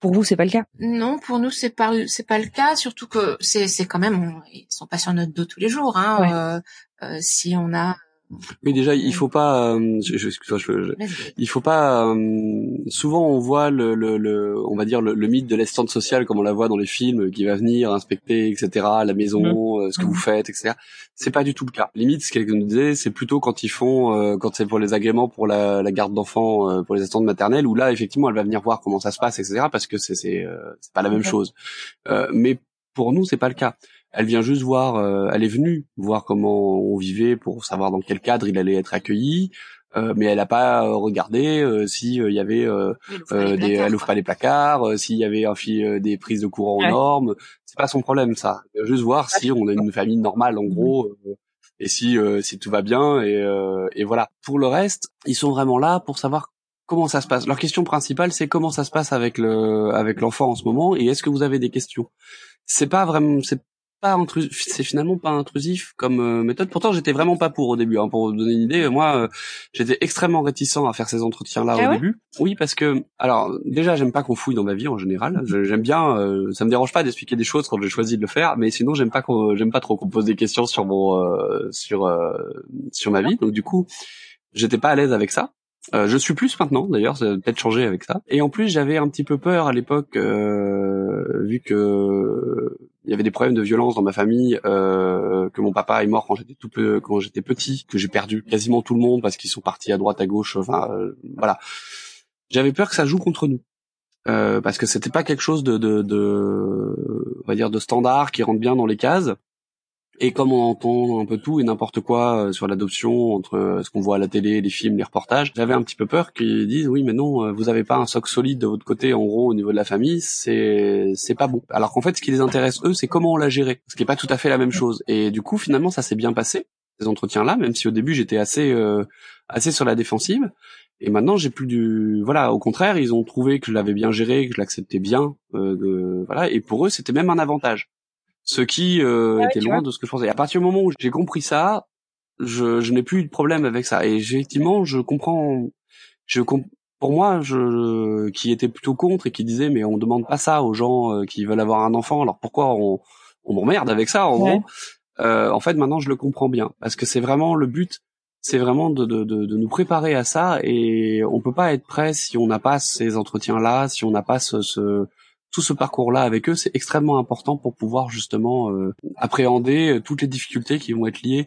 pour vous, c'est pas le cas? Non, pour nous, c'est pas c'est pas le cas. Surtout que c'est c'est quand même, ils sont pas sur notre dos tous les jours. Hein. Euh, euh, si on a mais déjà, il faut pas. Euh, je, je, je, il faut pas. Euh, souvent, on voit le, le, le, on va dire le, mythe de l'assistante sociale comme on la voit dans les films, qui va venir inspecter, etc. la maison, euh, ce que vous faites, etc. C'est pas du tout le cas. Limite, ce qu'elle nous disait, c'est plutôt quand ils font, quand c'est pour les agréments pour la, la garde d'enfants, pour les assistantes maternelles, où là, effectivement, elle va venir voir comment ça se passe, etc. Parce que c'est c'est c'est pas la même chose. mais pour nous, c'est pas le cas. Elle vient juste voir, euh, elle est venue voir comment on vivait pour savoir dans quel cadre il allait être accueilli. Euh, mais elle n'a pas euh, regardé euh, s'il y avait des, elle ouvre pas les placards, s'il y avait un fil, des prises de courant aux normes. C'est pas son problème ça. Juste voir si on a une famille normale en gros et si si tout va bien et, et voilà. Pour le reste, ils sont vraiment là pour savoir comment ça se passe. Leur question principale, c'est comment ça se passe avec le avec l'enfant en ce moment et est-ce que vous avez des questions? C'est pas vraiment, c'est pas intrusif, c'est finalement pas intrusif comme euh, méthode. Pourtant, j'étais vraiment pas pour au début. Hein, pour vous donner une idée, moi, euh, j'étais extrêmement réticent à faire ces entretiens-là ah au début. Oui, parce que, alors, déjà, j'aime pas qu'on fouille dans ma vie en général. J'aime bien, euh, ça me dérange pas d'expliquer des choses quand j'ai choisi de le faire, mais sinon, j'aime pas qu'on, j'aime pas trop qu'on pose des questions sur mon, sur, sur ma vie. Donc, du coup, j'étais pas à l'aise avec ça. Euh, je suis plus maintenant, d'ailleurs, ça a peut-être changé avec ça. Et en plus, j'avais un petit peu peur à l'époque, euh, vu que il y avait des problèmes de violence dans ma famille, euh, que mon papa est mort quand j'étais tout peu, quand j'étais petit, que j'ai perdu quasiment tout le monde parce qu'ils sont partis à droite, à gauche. Enfin, euh, voilà. J'avais peur que ça joue contre nous. Euh, parce que c'était pas quelque chose de, de, de, on va dire, de standard qui rentre bien dans les cases. Et comme on entend un peu tout et n'importe quoi euh, sur l'adoption, entre euh, ce qu'on voit à la télé, les films, les reportages, j'avais un petit peu peur qu'ils disent oui mais non, euh, vous avez pas un socle solide de votre côté en gros au niveau de la famille, c'est c'est pas bon. Alors qu'en fait ce qui les intéresse eux, c'est comment on l'a géré, ce qui est pas tout à fait la même chose. Et du coup finalement ça s'est bien passé ces entretiens là, même si au début j'étais assez assez sur la défensive. Et maintenant, j'ai plus du voilà. Au contraire, ils ont trouvé que je l'avais bien géré, que je l'acceptais bien. Euh, voilà. Et pour eux, c'était même un avantage ce qui euh, était loin de ce que je pensais. à partir du moment où j'ai compris ça, je, je n'ai plus eu de problème avec ça. Et effectivement, je comprends. Je pour moi, je qui était plutôt contre et qui disait mais on demande pas ça aux gens euh, qui veulent avoir un enfant. Alors pourquoi on on m'emmerde avec ça en gros euh, En fait, maintenant, je le comprends bien parce que c'est vraiment le but. C'est vraiment de, de, de, de, nous préparer à ça et on peut pas être prêt si on n'a pas ces entretiens là, si on n'a pas ce, ce tout ce parcours-là avec eux, c'est extrêmement important pour pouvoir justement euh, appréhender euh, toutes les difficultés qui vont être liées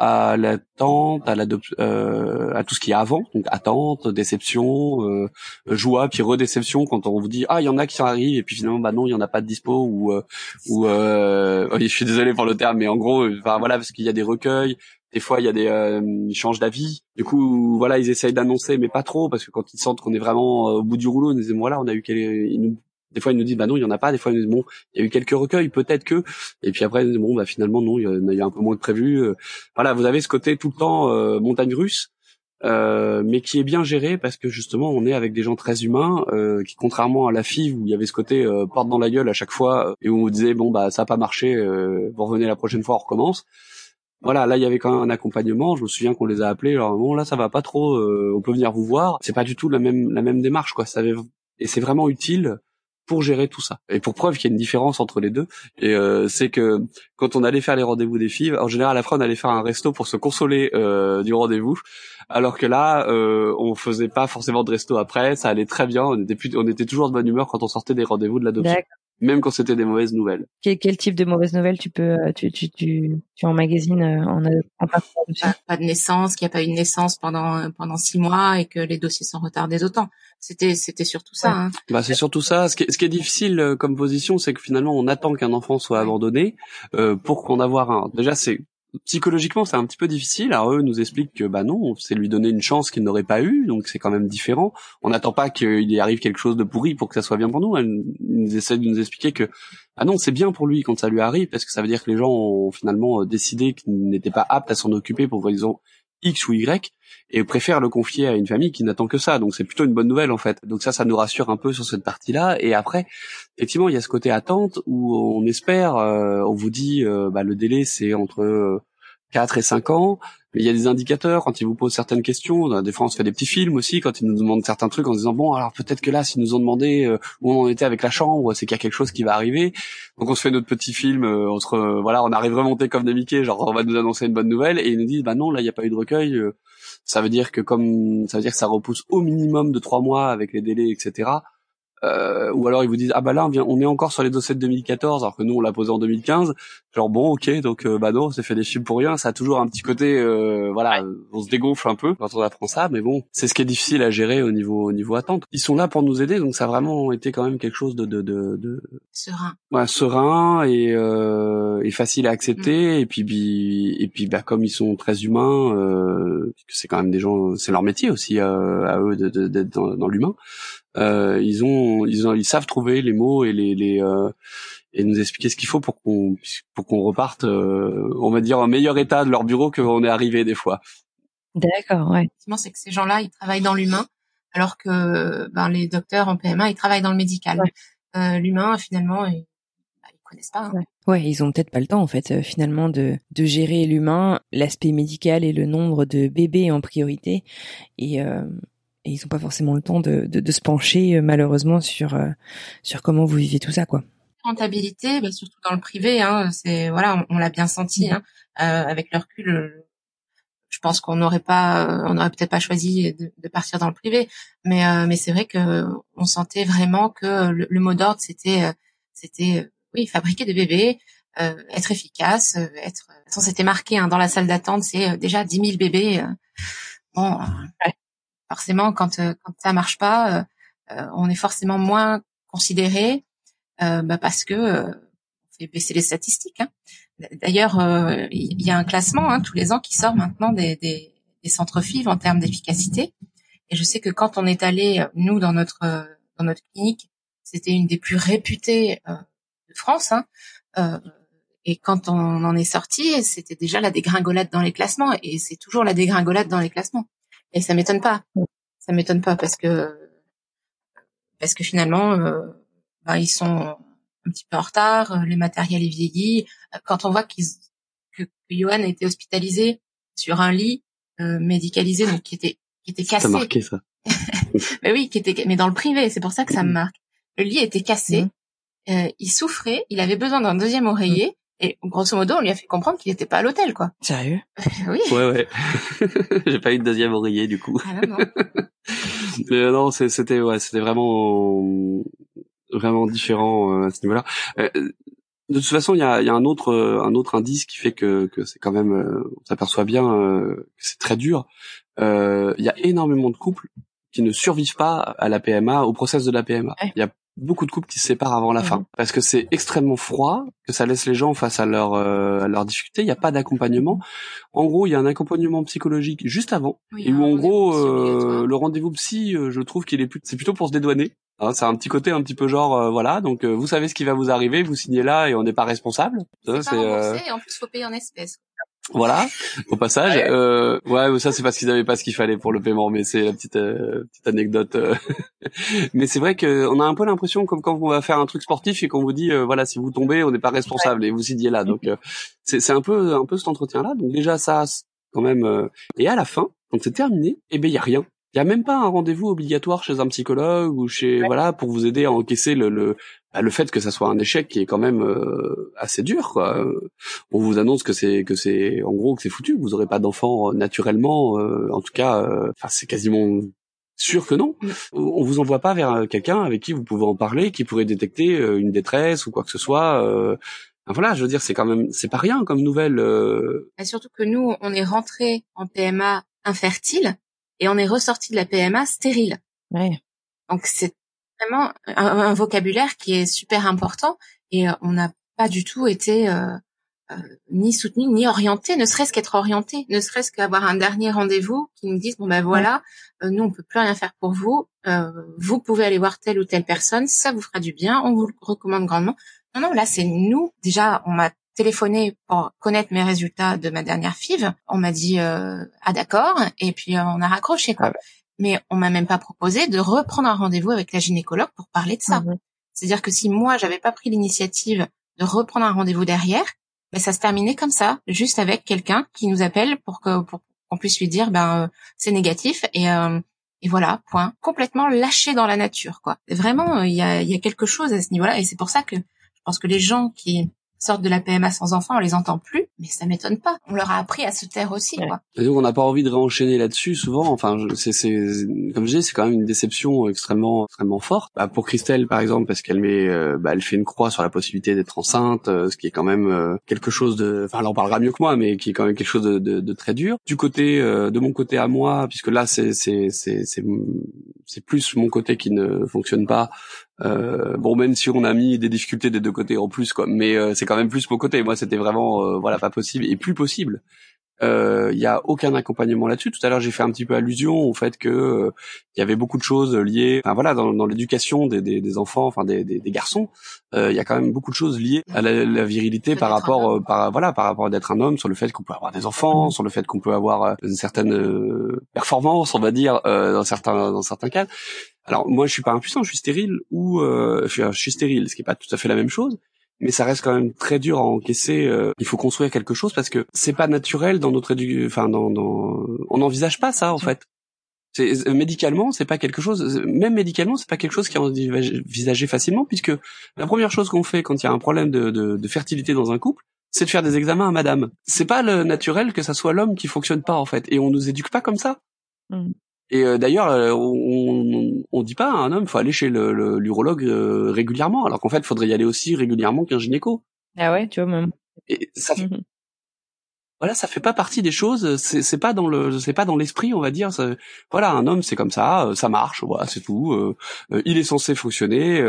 à l'attente, à euh, à tout ce qui est avant, donc attente, déception, euh, joie, puis redéception quand on vous dit ah il y en a qui arrivent et puis finalement bah non il y en a pas de dispo ou euh, ou [laughs] je suis désolé pour le terme mais en gros enfin voilà parce qu'il y a des recueils, des fois il y a des ils changent d'avis, du coup voilà ils essayent d'annoncer mais pas trop parce que quand ils sentent qu'on est vraiment au bout du rouleau ils disent voilà on a eu ils nous des fois, ils nous disent, bah non, il y en a pas. Des fois, ils nous disent, bon, il y a eu quelques recueils, peut-être que. Et puis après, bon, bah finalement, non, il y en a un peu moins que prévu. Euh, voilà, vous avez ce côté tout le temps euh, montagne russe, euh, mais qui est bien géré parce que justement, on est avec des gens très humains, euh, qui contrairement à la FIV où il y avait ce côté porte dans la gueule à chaque fois et où on vous disait, bon, bah ça a pas marché, vous revenez la prochaine fois, on recommence. Voilà, là il y avait quand même un accompagnement. Je me souviens qu'on les a appelés. Alors bon, là ça va pas trop. on peut venir vous voir. C'est pas du tout la même la même démarche quoi. Ça avait, et c'est vraiment utile pour gérer tout ça. Et pour preuve qu'il y a une différence entre les deux, et euh, c'est que quand on allait faire les rendez-vous des filles, en général, à la fin, on allait faire un resto pour se consoler euh, du rendez-vous, alors que là, euh, on faisait pas forcément de resto après, ça allait très bien, on était plus, on était toujours de bonne humeur quand on sortait des rendez-vous de l'adoption. même quand c'était des mauvaises nouvelles. Quel, quel, type de mauvaises nouvelles tu peux, tu, tu, tu, tu emmagasines en, en, en pas, pas, de naissance, qu'il n'y a pas eu de naissance pendant pendant six mois et que les dossiers sont retardés d'autant. C'était c'était surtout ça. Hein. Bah c'est surtout ça. Ce qui, est, ce qui est difficile euh, comme position, c'est que finalement on attend qu'un enfant soit abandonné euh, pour qu'on avoir un. Déjà c'est psychologiquement c'est un petit peu difficile. Alors eux nous expliquent que bah non, c'est lui donner une chance qu'il n'aurait pas eu, donc c'est quand même différent. On n'attend pas qu'il y arrive quelque chose de pourri pour que ça soit bien pour nous. Elle nous essaie de nous expliquer que ah non c'est bien pour lui quand ça lui arrive parce que ça veut dire que les gens ont finalement décidé qu'ils n'étaient pas aptes à s'en occuper pour raison X ou Y et préfèrent le confier à une famille qui n'attend que ça. Donc c'est plutôt une bonne nouvelle en fait. Donc ça, ça nous rassure un peu sur cette partie-là. Et après, effectivement, il y a ce côté attente où on espère, euh, on vous dit, euh, bah, le délai c'est entre 4 et 5 ans. Mais il y a des indicateurs quand ils vous posent certaines questions. Des fois, on se fait des petits films aussi quand ils nous demandent certains trucs en disant bon, alors peut-être que là, s'ils nous ont demandé euh, où on en était avec la chambre, c'est qu'il y a quelque chose qui va arriver? Donc on se fait notre petit film. Euh, entre voilà, on arrive remonté comme des Mickey, genre on va nous annoncer une bonne nouvelle et ils nous disent bah non, là il n'y a pas eu de recueil. Euh, ça veut dire que comme ça veut dire que ça repousse au minimum de trois mois avec les délais, etc. Euh, ou alors ils vous disent ah bah là on, vient, on est encore sur les dossiers de 2014 alors que nous on l'a posé en 2015 genre bon ok donc euh, bah non c'est fait des films pour rien. Ça a toujours un petit côté euh, voilà on se dégonfle un peu quand on apprend ça mais bon c'est ce qui est difficile à gérer au niveau au niveau attente. Ils sont là pour nous aider donc ça a vraiment été quand même quelque chose de de de, de... serein. Ouais, serein et, euh, et facile à accepter. Mm. et puis et puis bah comme ils sont très humains euh, c'est quand même des gens c'est leur métier aussi euh, à eux d'être dans, dans l'humain euh, ils ont, ils ont, ils savent trouver les mots et les, les euh, et nous expliquer ce qu'il faut pour qu'on pour qu'on reparte, euh, on va dire, en meilleur état de leur bureau qu'on est arrivé des fois. D'accord, ouais. C'est que ces gens-là, ils travaillent dans l'humain, alors que ben, les docteurs en PMA, ils travaillent dans le médical. Euh, l'humain, finalement, ils, bah, ils connaissent pas. Hein. Ouais. ouais. ils ont peut-être pas le temps, en fait, euh, finalement, de, de gérer l'humain, l'aspect médical et le nombre de bébés en priorité. Et, euh, et ils n'ont pas forcément le temps de, de, de se pencher euh, malheureusement sur euh, sur comment vous vivez tout ça quoi. Rentabilité, bah, surtout dans le privé, hein, c'est voilà, on, l'a bien senti hein, euh, avec le recul. Je pense qu'on n'aurait pas, on n'aurait peut-être pas choisi de, de, partir dans le privé, mais mais c'est vrai que on sentait vraiment que le, le mot d'ordre c'était c'était oui fabriquer des bébés, être efficace, être. C'était marqué hein, dans la salle d'attente, c'est déjà 10 000 bébés. bon, ouais forcément, quand euh, quand ça marche pas, euh, euh, on est forcément moins considéré bah parce que on fait baisser les statistiques. Hein. D'ailleurs, il y a un classement hein, tous les ans qui sort maintenant des, des, des centres FIV en termes d'efficacité. Et je sais que quand on est allé, nous, dans notre clinique, c'était une des plus réputées de France. Hein, et quand on en est sorti, c'était déjà la dégringolade dans les classements, et c'est toujours la dégringolade dans les classements. Et ça m'étonne pas. Ça m'étonne pas parce que parce que finalement, euh, bah, ils sont un petit peu en retard. Les matériels est vieilli. Quand on voit qu'ils que, que Johan a été hospitalisé sur un lit euh, médicalisé, donc qui était qui était cassé. Ça marqué ça. [laughs] mais oui, qui était mais dans le privé. C'est pour ça que ça me marque. Le lit était cassé. Mmh. Euh, il souffrait. Il avait besoin d'un deuxième oreiller. Et grosso modo, on lui a fait comprendre qu'il n'était pas à l'hôtel, quoi. Sérieux? [laughs] Oui. Ouais, ouais. [laughs] J'ai pas eu de deuxième oreiller, du coup. Ah non, non. [laughs] Mais euh, non, c'était ouais, c'était vraiment vraiment différent euh, à ce niveau-là. Euh, de toute façon, il y a, y a, un autre un autre indice qui fait que, que c'est quand même, on s'aperçoit bien que c'est très dur. Il y a énormément de couples qui ne survivent pas à la PMA, au process de la PMA. Il y a beaucoup de couples qui se séparent avant la fin parce que c'est extrêmement froid, que ça laisse les gens face à leur euh, à leur difficulté. Il n'y a pas d'accompagnement. En gros, il y a un accompagnement psychologique juste avant et où en gros euh, le rendez-vous psy, euh, je trouve qu'il est plus, c'est plutôt pour se dédouaner. Hein, c'est un petit côté un petit peu genre euh, voilà donc vous savez ce qui va vous arriver, vous signez là et on n'est pas responsable. C'est, et en plus faut payer en espèces. Voilà, au passage. Ouais, euh, ouais ça c'est parce qu'ils avaient pas ce qu'il fallait pour le paiement, mais c'est la petite euh, petite anecdote. Euh. [laughs] mais c'est vrai qu'on a un peu l'impression comme quand on va faire un truc sportif et qu'on vous dit voilà si vous tombez on n'est pas responsable et vous signiez là. Donc c'est c'est un peu un peu cet entretien là. Donc déjà ça quand même. et à la fin quand c'est terminé, eh ben il y a rien. Il y a même pas un rendez-vous obligatoire chez un psychologue ou chez voilà pour vous aider à encaisser le, le bah, le fait que ça soit un échec qui est quand même euh, assez dur quoi. On vous annonce que c'est que c'est en gros que c'est foutu, vous aurez pas d'enfant naturellement euh, en tout cas euh, enfin c'est quasiment sûr que non. Mm. On vous envoie pas vers quelqu'un avec qui vous pouvez en parler, qui pourrait détecter une détresse ou quoi que ce soit. voilà, je veux dire, c'est quand même, c'est pas rien comme nouvelle. Et surtout que nous, on est rentré en PMA infertile et on est ressorti de la PMA stérile. Ouais. Donc c'est vraiment un, vocabulaire qui est super important et on n'a pas du tout été euh, euh, ni soutenu ni orienté, ne serait-ce qu'être orienté, ne serait-ce qu'avoir un dernier rendez-vous qui nous dise bon ben voilà, euh, nous on peut plus rien faire pour vous, euh, vous pouvez aller voir telle ou telle personne, ça vous fera du bien, on vous le recommande grandement. Non non, là c'est nous. Déjà on m'a téléphoné pour connaître mes résultats de ma dernière FIV. On m'a dit ah d'accord et puis on a raccroché quoi. Ah Mais on m'a même pas proposé de reprendre un rendez-vous avec la gynécologue pour parler de ça. Mmh C'est-à-dire que si moi j'avais pas pris l'initiative de reprendre un rendez-vous derrière, ben, ça se terminait comme ça, juste avec quelqu'un qui nous appelle pour que pour qu'on puisse lui dire ben euh, c'est négatif et euh, et voilà point complètement lâché dans la nature quoi. Vraiment il y a il y a quelque chose à ce niveau-là et c'est pour ça que je pense que les gens qui sortent de la PMA sans enfants, on les entend plus, mais ça m'étonne pas. On leur a appris à se taire aussi, quoi. Et donc on n'a pas envie de réenchaîner là-dessus souvent. Enfin, c'est, c'est, comme je dis, c'est quand même une déception extrêmement, extrêmement forte. Bah, pour Christelle, par exemple, parce qu'elle met, euh, bah, elle fait une croix sur la possibilité d'être enceinte, euh, ce qui est quand même euh, quelque chose de, enfin, elle en parlera mieux que moi, mais qui est quand même quelque chose de, de, de très dur. Du côté, de mon côté à moi, puisque là, c'est, c'est, c'est, c'est, c'est plus mon côté qui ne fonctionne pas. Euh, bon, même si on a mis des difficultés des deux côtés en plus, quoi, mais euh, c'est quand même plus mon côté. Moi, c'était vraiment, euh, voilà, pas possible et plus possible. Il euh, y a aucun accompagnement là-dessus. Tout à l'heure, j'ai fait un petit peu allusion au fait que il y avait beaucoup de choses liées, enfin voilà, dans, dans l'éducation des, des, des, enfants, enfin des, des, des garçons, il y a quand même beaucoup de choses liées à la, la virilité par rapport, par voilà, par rapport d'être un homme, sur le fait qu'on peut avoir des enfants, mmh. sur le fait qu'on peut avoir une certaine performance, on va dire, dans certains dans certains cas. Alors moi, je suis pas impuissant, je suis stérile ou euh, je, suis, stérile, ce qui est pas tout à fait la même chose. Mais ça reste quand même très dur à encaisser. Euh, il faut construire quelque chose parce que c'est pas naturel dans notre éducation. Enfin, dans, dans... on n'envisage pas ça en fait. C'est euh, médicalement, c'est pas quelque chose. Même médicalement, c'est pas quelque chose qui est envisagé facilement, puisque la première chose qu'on fait quand il y a un problème de, de, de fertilité dans un couple, c'est de faire des examens à madame. C'est pas le naturel que ça soit l'homme qui fonctionne pas en fait, et on nous éduque pas comme ça. Mmh. Et euh, d'ailleurs, euh, on, on dit pas à un homme, faut aller chez le l'urologue euh, régulièrement, alors qu'en fait, il faudrait y aller aussi régulièrement qu'un gynéco. Ah ouais, tu vois même. Et ça, mmh voilà, ça fait pas partie des choses. C'est pas dans le, c'est pas dans l'esprit, on va dire. voilà, un homme, c'est comme ça, ça marche, voilà, c'est tout. il est censé fonctionner.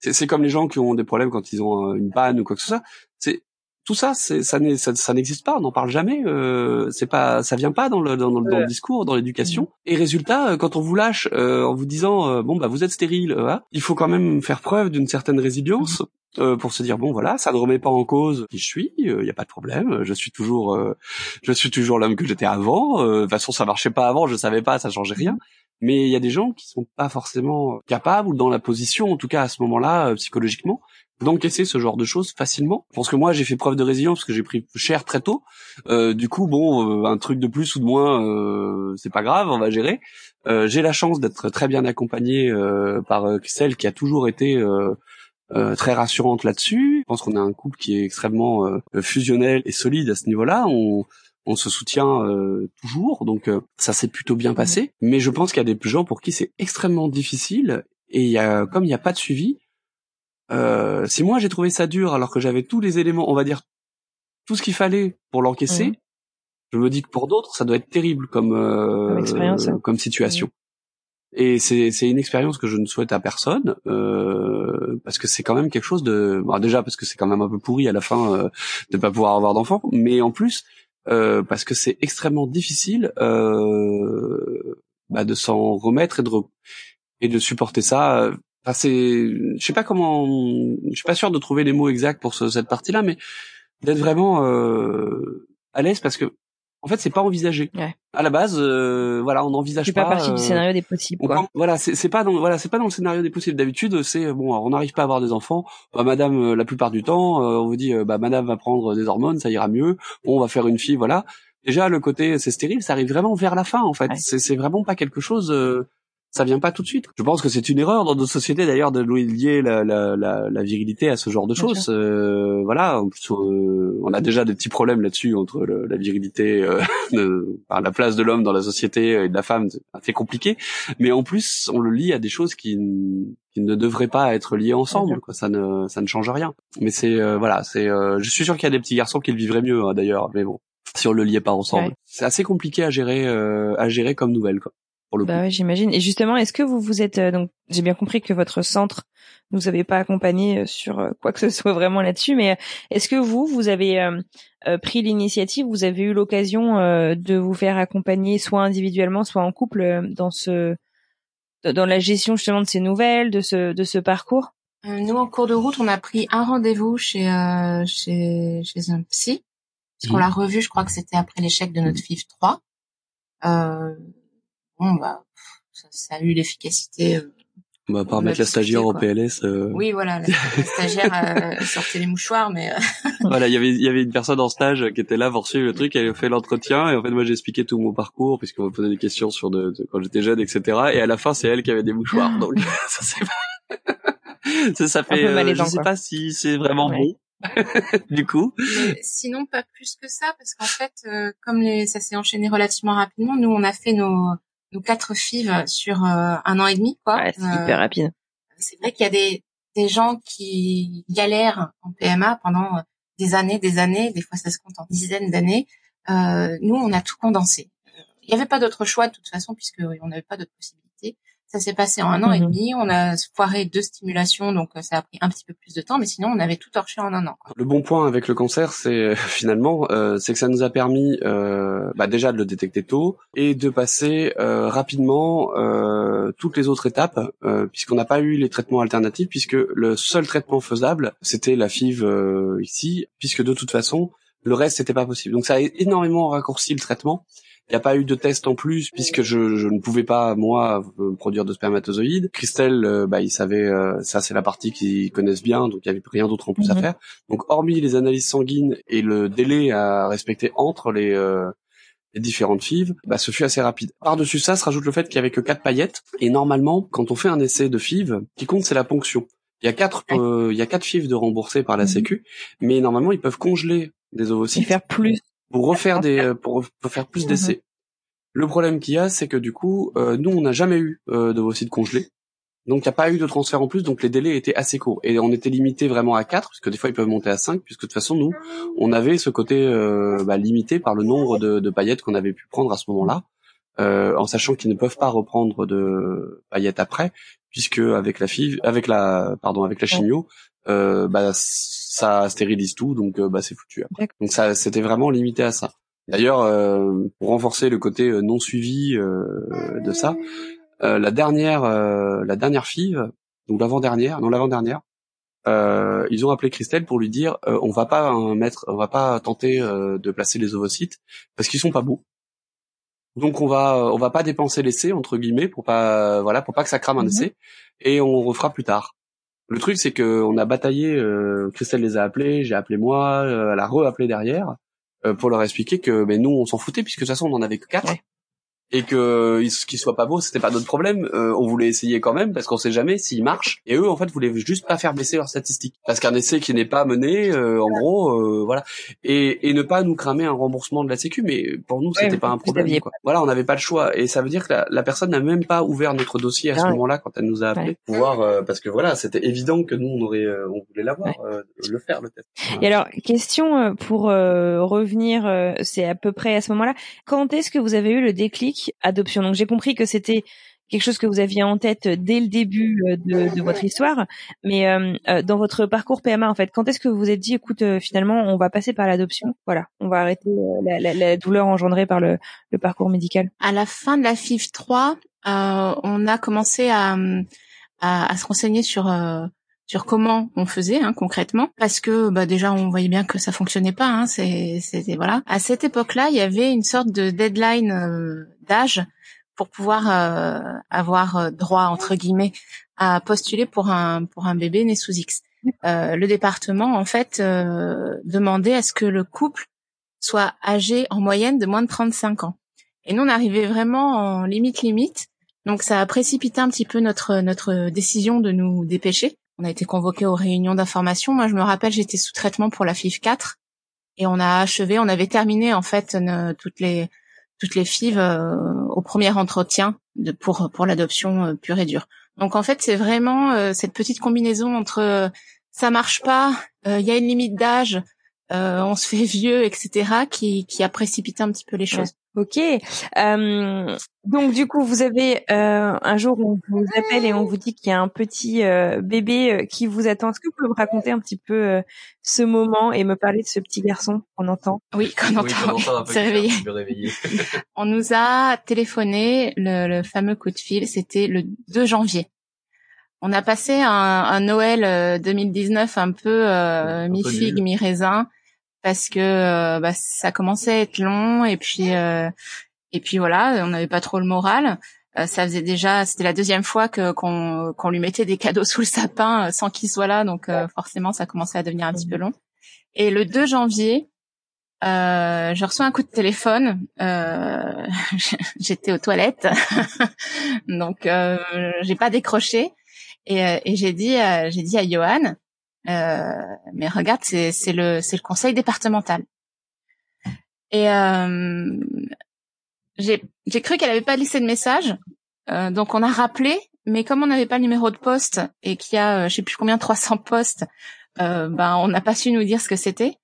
c'est comme les gens qui ont des problèmes quand ils ont une panne ou quoi que ce soit. C'est tout ça, c'est ça, ça n'existe pas, on n'en parle jamais. Euh, c'est pas, ça vient pas dans le dans, le discours, dans l'éducation. Et résultat, euh, quand on vous lâche euh, en vous disant euh, bon bah vous êtes stérile, il faut quand même faire preuve d'une certaine résilience. pour se dire bon voilà ça ne remet pas en cause qui je suis il y a pas de problème je suis toujours je suis toujours l'homme que j'étais avant de toute façon ça marchait pas avant je savais pas ça changeait rien mais il y a des gens qui sont pas forcément capables ou dans la position en tout cas à ce moment-là psychologiquement d'encaisser ce genre de choses facilement. Je pense que moi j'ai fait preuve de résilience parce que j'ai pris cher très tôt. Euh, du coup bon, euh, un truc de plus ou de moins, euh, c'est pas grave, on va gérer. Euh, j'ai la chance d'être très bien accompagné par celle qui a toujours été très rassurante là-dessus. Je pense qu'on a un couple qui est extrêmement fusionnel et solide à ce niveau-là. On, on se soutient toujours, donc ça s'est plutôt bien passé. Mais je pense qu'il y a des gens pour qui c'est extrêmement difficile et y a, comme il n'y a pas de suivi, euh, si moi j'ai trouvé ça dur alors que j'avais tous les éléments, on va dire tout ce qu'il fallait pour l'encaisser, mmh. je me dis que pour d'autres ça doit être terrible comme euh, comme, situation. Mmh. Et c'est c'est une expérience que je ne souhaite à personne euh, parce que c'est quand même quelque chose de bon, déjà parce que c'est quand même un peu pourri à la fin euh, de pas pouvoir avoir d'enfants, mais en plus euh, parce que c'est extrêmement difficile euh, bah, de s'en remettre et de et de supporter ça Enfin, c'est, je sais pas comment, je suis pas sûr de trouver les mots exacts pour cette partie-là, mais d'être vraiment euh, à l'aise parce que en fait c'est pas envisagé. Ouais. À la base, euh, voilà, on n'envisage pas. C'est pas partie du euh, scénario des possibles. Quoi. voilà, c'est pas dans voilà, c'est pas dans le scénario des possibles. D'habitude, c'est bon, on n'arrive pas à avoir des enfants. Bah, madame, la plupart du temps, on vous dit, bah madame va prendre des hormones, ça ira mieux. Bon, on va faire une fille, voilà. Déjà, le côté c'est stérile, ça arrive vraiment vers la fin en fait. C'est c'est vraiment pas quelque chose ça vient pas tout de suite. Je pense que c'est une erreur dans nos sociétés d'ailleurs de lier la, la, la, la, virilité à ce genre de choses. Euh, voilà, en plus, euh, on a déjà des petits problèmes là-dessus entre la virilité, euh, [laughs] la place de l'homme dans la société et de la femme, c'est assez compliqué. Mais en plus, on le lie à des choses qui, qui ne devraient pas être liées ensemble. Quoi. Ça ne ça ne change rien. Mais c'est euh, voilà, c'est. je suis sûr qu'il y a des petits garçons qui le vivraient mieux hein, d'ailleurs. Mais bon, si on le liait pas ensemble, c'est assez compliqué à gérer à gérer comme nouvelle. Quoi. Bah j'imagine. Et justement, est-ce que vous vous êtes euh, donc j'ai bien compris que votre centre nous avait pas accompagné euh, sur euh, quoi que ce [laughs] soit vraiment là-dessus, mais est-ce que vous vous avez pris l'initiative, vous avez eu l'occasion de vous faire accompagner soit individuellement, soit en couple dans ce dans la gestion justement de ces nouvelles, de ce de ce parcours? Nous, en cours de route, on a pris un rendez-vous chez chez chez un psy. Parce qu'on l'a revu, je crois que c'était après l'échec de notre FIF 3. Euh, bon bah ça, ça a eu l'efficacité euh, on va pas mettre la stagiaire au PLS. Euh... Oui, voilà, la, stagiaire euh, [laughs] sortait les mouchoirs, mais. Euh, voilà, il y avait il y avait une personne en stage qui était là pour suivre le truc, elle a fait l'entretien et en fait moi j'ai expliqué tout mon parcours puisqu'on me posait des questions sur de, quand j'étais jeune, etc. Et à la fin c'est elle qui avait des mouchoirs, donc [laughs] [laughs] ça c'est ça, ça fait. Euh, je sais pas si c'est vraiment bon. du coup. sinon pas plus que ça parce qu'en fait comme les, ça s'est enchaîné relativement rapidement, nous on a fait nos nos quatre fives sur euh, un an et demi, quoi. Ouais, c'est hyper euh, rapide. C'est vrai qu'il y a des, des gens qui galèrent en PMA pendant euh, des années, des années, des fois ça se compte en dizaines d'années. Euh, nous, on a tout condensé. Il n'y avait pas d'autre choix de toute façon puisque on n'avait pas d'autre possibilité. Ça s'est passé en un an et mhm. demi. On a foiré deux stimulations, donc euh, ça a pris un petit peu plus de temps, mais sinon on avait tout torché en un an. Le bon point avec le cancer, c'est euh, [laughs] finalement, euh, c'est que ça nous a permis euh, bah, déjà de le détecter tôt et de passer euh, rapidement toutes les autres étapes, puisqu'on n'a pas eu les traitements alternatifs, puisque le seul traitement faisable, c'était la FIV ici, puisque de toute façon, le reste c'était pas possible. Donc ça a énormément raccourci le traitement. Il n'y a pas eu de test en plus puisque je, je, ne pouvais pas moi produire de spermatozoïdes. Christelle, euh, bah, il savait, euh, ça c'est la partie qu'ils connaissent bien, donc il n'y avait rien d'autre en plus à mhm. faire. Donc hormis les analyses sanguines et le délai à respecter entre les, euh, les différentes FIV, bah, ce fut assez rapide. Par-dessus ça, se rajoute le fait qu'il y avait que quatre paillettes et normalement, quand on fait un essai de FIV, ce qui compte c'est la ponction. Il y a quatre, il y a quatre FIV de remboursés par la mhm. Sécu, mais normalement ils peuvent congeler des ovocytes. Et faire plus pour refaire des euh, pour, faire plus d'essais. Mhm. Le problème qu'il y a, c'est que du coup, euh, nous, on n'a jamais eu euh, de sites congelés. Donc, il n'y a pas eu de transfert en plus, donc les délais étaient assez courts. Et on était limité vraiment à 4, puisque des fois, ils peuvent monter à 5, puisque de toute façon, nous, on avait ce côté euh, bah, limité par le nombre de, de paillettes qu'on avait pu prendre à ce moment-là, en sachant qu'ils ne peuvent pas reprendre de paillettes après, puisque avec la FIV, avec la, pardon, avec la chimio, bah, ça stérilise tout, donc bah, c'est foutu après. Donc ça, c'était vraiment limité à ça. D'ailleurs, euh, pour renforcer le côté euh, non suivi euh, de ça, la dernière, la dernière FIV, donc l'avant-dernière, non l'avant-dernière, ils ont appelé Christelle pour lui dire on va pas mettre, on va pas tenter de placer les ovocytes parce qu'ils sont pas beaux. Donc on va on va pas dépenser l'essai entre guillemets pour pas voilà pour pas que ça crame un mhm. essai et on refera plus tard. Le truc c'est que on a bataillé, Christelle les a appelés, j'ai appelé moi, elle a re-appelé derrière euh, pour leur expliquer que ben nous on s'en foutait puisque de toute façon on en avait que quatre et que qu'il soit pas beau c'était pas notre problème. Euh, on voulait essayer quand même parce qu'on sait jamais s'il marche. Et eux en fait voulaient juste pas faire baisser leurs statistiques. Parce qu'un essai qui n'est pas mené euh, en gros euh, voilà. Et, et ne pas nous cramer un remboursement de la sécu mais pour nous c'était pas un problème quoi. voilà on n'avait pas le choix. Et ça veut dire que la, la personne n'a même pas ouvert notre dossier à ce moment-là quand elle nous a appelé pour voir parce que voilà c'était évident que nous on aurait on voulait l'avoir le faire le test. Et alors question pour revenir c'est à peu près à ce moment-là. Quand est-ce que vous avez eu le déclic adoption. Donc j'ai compris que c'était quelque chose que vous aviez en tête dès le début euh, de, votre histoire, mais euh, euh, dans votre parcours PMA en fait, quand est-ce que vous vous êtes dit, écoute, finalement, on va passer par l'adoption, voilà, on va arrêter la, douleur engendrée par le, parcours médical. À la fin de la FIV 3, on a commencé à, à, se renseigner sur sur comment on faisait hein, concrètement parce que bah déjà on voyait bien que ça fonctionnait pas hein, c'est voilà. À cette époque-là il y avait une sorte de deadline euh, d'âge pour pouvoir euh, avoir euh, droit entre guillemets à postuler pour un pour un bébé né sous X. Le département en fait demandait à ce que le couple soit âgé en moyenne de moins de 35 ans. Et nous on arrivait vraiment en limite limite Donc ça a précipité un petit peu notre notre décision de nous dépêcher. On a été convoqués aux réunions d'information. Moi, je me rappelle, j'étais sous traitement pour la FIV 4 et on a achevé, on avait terminé en fait toutes les toutes les FIV euh, au premier entretien de, pour pour l'adoption euh, pure et dure. Donc en fait, c'est vraiment euh, cette petite combinaison entre ça marche pas, il y a une limite d'âge, on se fait vieux, etc., qui qui a précipité un petit peu les choses. Ok. Euh, donc du coup, vous avez euh, un jour on vous appelle et on vous dit qu'il y a un petit euh, bébé euh, qui vous attend. Est-ce que vous pouvez me raconter un petit peu euh, ce moment et me parler de ce petit garçon qu'on entend? Oui, qu'on entend. Oui, on [laughs] réveillé. [laughs] on nous a téléphoné le, le, fameux coup de fil. C'était le 2 janvier. On a passé un, un Noël 2019 un peu mi figue mi raisin parce que euh, bah, ça commençait à être long et puis euh, et puis voilà, on n'avait pas trop le moral. Euh, ça faisait déjà, c'était la deuxième fois que qu'on qu'on lui mettait des cadeaux [laughs] sous le sapin sans qu'il soit là, donc forcément ça commençait à devenir un petit peu long. Et le 2 janvier, euh, je reçois un coup de téléphone. Euh, [laughs] J'étais aux toilettes, [laughs] donc euh, j'ai pas décroché et, et j'ai dit, j'ai dit à Johan, mais regarde, c'est, le c'est le conseil départemental. Et euh, j'ai cru qu'elle avait pas laissé de message, euh, donc on a rappelé, mais comme on n'avait pas le numéro de poste et qu'il y a je sais plus combien 300 postes, ben on n'a pas su nous dire ce que c'était.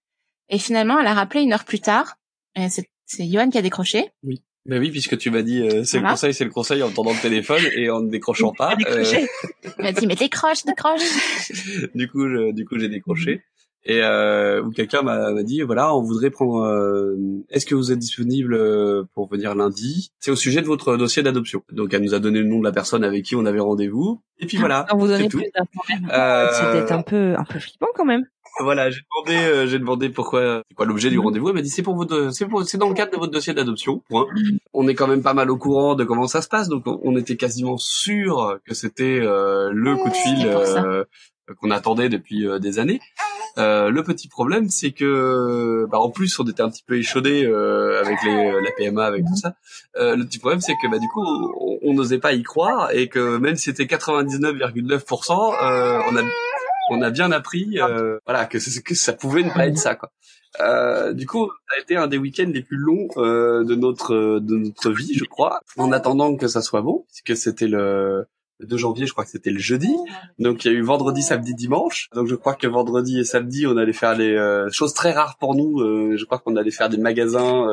Et finalement, elle a rappelé une heure plus tard. Et c'est c'est Johan qui a décroché. Oui. Ben oui, puisque tu m'as dit euh, c'est le conseil, c'est le conseil en tendant le téléphone et en ne décrochant pas. Euh... Il m'a dit mais décroche, décroche. [laughs] du coup, je, du coup, j'ai décroché et euh, quelqu'un m'a dit voilà, on voudrait prendre. Euh, est-ce que vous êtes disponible euh, pour venir lundi? C'est au sujet de votre dossier d'adoption. Donc, elle nous a donné le nom de la personne avec qui on avait rendez-vous. Et puis voilà. On vous plus d'informations. Euh... C'était un peu un peu flippant quand même. Voilà, j'ai demandé, euh, j'ai demandé pourquoi, c'est quoi l'objet du mhm. rendez-vous. Elle m'a dit c'est pour votre, c'est pour, c'est dans le cadre de votre dossier d'adoption. Point. On est quand même pas mal au courant de comment ça se passe, donc on, était quasiment sûr que c'était euh, le coup de fil euh, qu'on attendait depuis des années. le petit problème, c'est que, bah, en plus, on était un petit peu échaudé avec les, la PMA, avec tout ça. le petit problème, c'est que, bah, du coup, on n'osait pas y croire et que même si c'était 99,9%, on a on a bien appris euh, voilà que, que ça pouvait ne pas être ça quoi. Euh, du coup, ça a été un des week-ends les plus longs euh, de notre de notre vie, je crois. En attendant que ça soit bon, puisque c'était le, 2 janvier, je crois que c'était le jeudi. Donc il y a eu vendredi, samedi, dimanche. Donc je crois que vendredi et samedi, on allait faire des choses très rares pour nous. je crois qu'on allait faire des magasins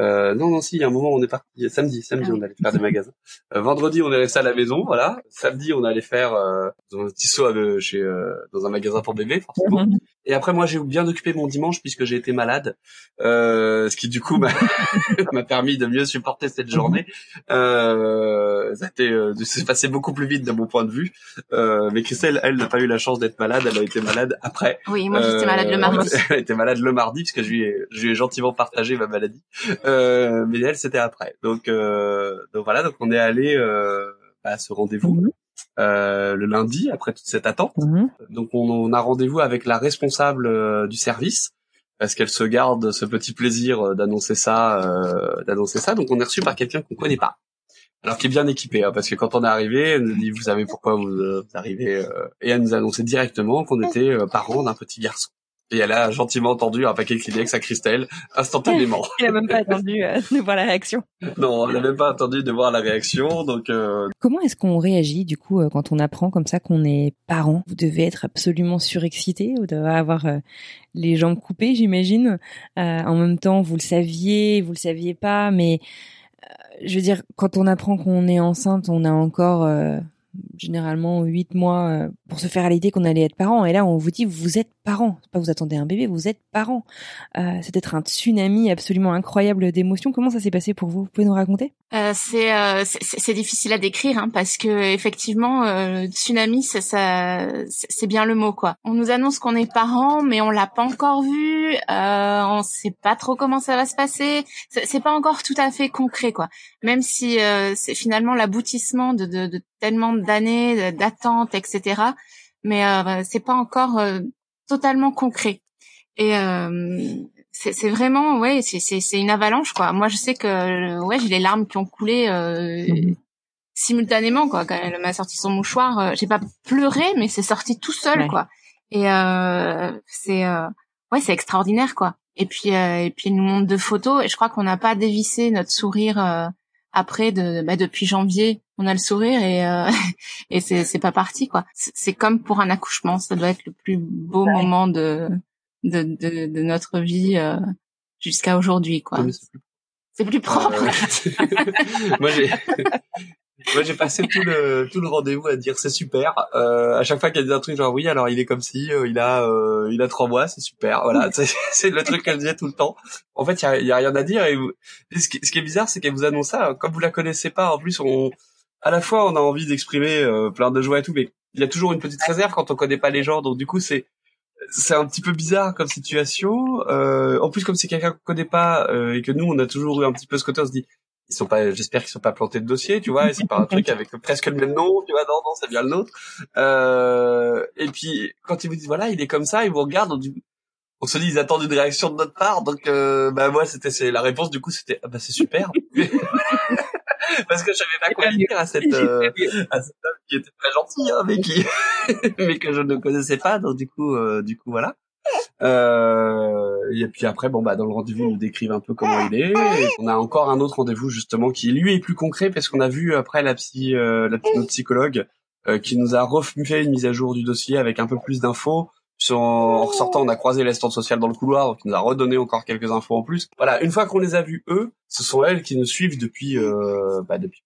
euh, non, non, si, il y a un moment, on est parti. Samedi, samedi, ah on allait faire des magasins. Euh, vendredi, on est resté à la maison, voilà. Samedi, on allait faire euh, dans un petit saut chez, euh, dans un magasin pour bébé, forcément. Mhm. Et après, moi, j'ai bien occupé mon dimanche puisque j'ai été malade, euh, ce qui du coup m'a [laughs] permis de mieux supporter cette journée. Euh, ça a été, euh, c'est passé beaucoup plus vite de mon point de vue. Euh, mais Christelle, elle n'a pas eu la chance d'être malade, elle a été malade après. Oui, moi j'étais malade le mardi. [laughs] elle était malade le mardi puisque je lui ai, je lui ai gentiment partagé ma maladie. Euh, mais elle, c'était après. Donc, euh, donc voilà, donc on est allé euh, à ce rendez-vous. Mhm. Euh, le lundi après toute cette attente. Mhm. Donc on, a rendez-vous avec la responsable euh, du service parce qu'elle se garde ce petit plaisir euh, d'annoncer ça, d'annoncer ça. Donc on est reçu par quelqu'un qu'on connaît pas, alors qui est bien équipé, hein, parce que quand on est arrivé, elle nous dit vous savez pourquoi vous, arrivez, et elle nous a annoncé directement qu'on était parents d'un petit garçon. Et elle a gentiment entendu un paquet de Kleenex à Christelle, instantanément. [laughs] elle a même pas attendu euh, de voir la réaction. Non, elle n'a même pas attendu de voir la réaction, donc... Euh... Comment est-ce qu'on réagit, du coup, euh, quand on apprend comme ça qu'on est parent? Vous devez être absolument surexcité, vous devez avoir euh, les jambes coupées, j'imagine. en même temps, vous le saviez, vous le saviez pas, mais... je veux dire, quand on apprend qu'on est enceinte, on a encore généralement huit mois pour se faire à l'idée qu'on allait être parent. Et là, on vous dit, vous êtes parent. pas vous attendez un bébé, vous êtes parent. Euh, c'est être un tsunami absolument incroyable d'émotions. Comment ça s'est passé pour vous? Vous pouvez nous raconter? Euh, euh c'est difficile à décrire hein, parce que effectivement, euh, tsunami, ça, ça c'est bien le mot quoi. On nous annonce qu'on est parent, mais on l'a pas encore vu. Euh, on sait pas trop comment ça va se passer. C'est pas encore tout à fait concret quoi. Même si c'est finalement l'aboutissement de, de, de tellement d'années d'attente, etc. Mais euh, c'est pas encore euh, totalement concret. Et euh, c'est vraiment ouais c'est c'est une avalanche quoi. Moi je sais que ouais j'ai les larmes qui ont coulé euh, mhm. simultanément quoi quand elle m'a sorti son mouchoir. Euh, j'ai pas pleuré mais c'est sorti tout seul quoi. Et euh, c'est euh, ouais c'est extraordinaire quoi. Et puis euh, et puis elle nous montre de photos et je crois qu'on n'a pas dévissé notre sourire après de bah, depuis janvier on a le sourire et [laughs] et c'est c'est pas parti quoi c'est comme pour un accouchement ça doit être le plus beau moment de de, de, de notre vie euh, jusqu'à aujourd'hui, quoi. c'est plus... propre. [laughs] moi, j'ai, [laughs] moi, j'ai passé tout le tout le rendez-vous à dire c'est super. Euh, à chaque fois qu'il y a des trucs genre oui, alors il est comme si, euh, il a euh, il a trois mois, c'est super. Voilà, c'est le truc qu'elle disait tout le temps. En fait, il y a, y a, rien à dire. Et, ce, qui, ce, qui, est bizarre, c'est qu'elle vous annonce ça comme vous la connaissez pas. En plus, on à la fois on a envie d'exprimer plein de joie et tout, mais il y a toujours une petite réserve quand on connaît pas les gens. Donc du coup, c'est c'est un petit peu bizarre comme situation. Euh, en plus, comme c'est quelqu'un qu'on connaît pas euh, et que nous, on a toujours eu un petit peu ce côté, on se dit, ils sont pas, j'espère qu'ils sont pas plantés de dossier, tu vois. Et c'est pas un truc [laughs] avec presque le même nom, tu vois. Non, non, c'est bien le nôtre. Euh, et puis quand ils vous disent, voilà, il est comme ça, ils vous regardent, on, on se dit, ils attendent une réaction de notre part. Donc, euh, bah moi, c'était c'est la réponse. Du coup, c'était, ah, bah c'est super. [laughs] [laughs] parce que je savais pas quoi dire à cette euh, à cette femme qui était très gentille hein, mais qui [laughs] mais que je ne connaissais pas donc du coup euh, du coup voilà. Euh, et puis après bon bah dans le rendez-vous nous décrivent un peu comment il est on a encore un autre rendez-vous justement qui lui est plus concret parce qu'on a vu après la psy euh, la notre psychologue euh, qui nous a refait une mise à jour du dossier avec un peu plus d'infos en ressortant, on a croisé l'assistante sociale dans le couloir, donc il nous a redonné encore quelques infos en plus. Voilà, une fois qu'on les a vus eux, ce sont elles qui nous suivent depuis euh, bah, depuis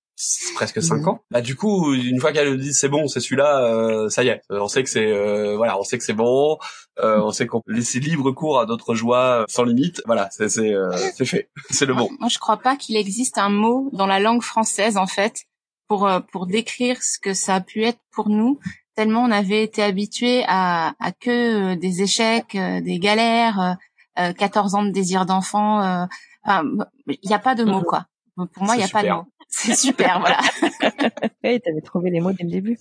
presque cinq mhm. ans. Bah du coup, une fois qu'elles nous disent c'est bon, c'est celui-là, euh, ça y est, on sait que c'est euh, voilà, on sait que c'est bon, euh, on sait qu'on peut laisser libre cours à d'autres joies sans limite. Voilà, c'est c'est c'est fait, [laughs] c'est le bon. Moi, je crois pas qu'il existe un mot dans la langue française en fait pour pour décrire ce que ça a pu être pour nous tellement on avait été habitué à, à que euh, des échecs, euh, des galères, 14 euh, ans de désir d'enfant. Il n'y a pas de mots, mhm. quoi. Pour moi, il n'y a pas de mots. C'est super, voilà. [laughs] hey, t'avais trouvé les mots dès le début.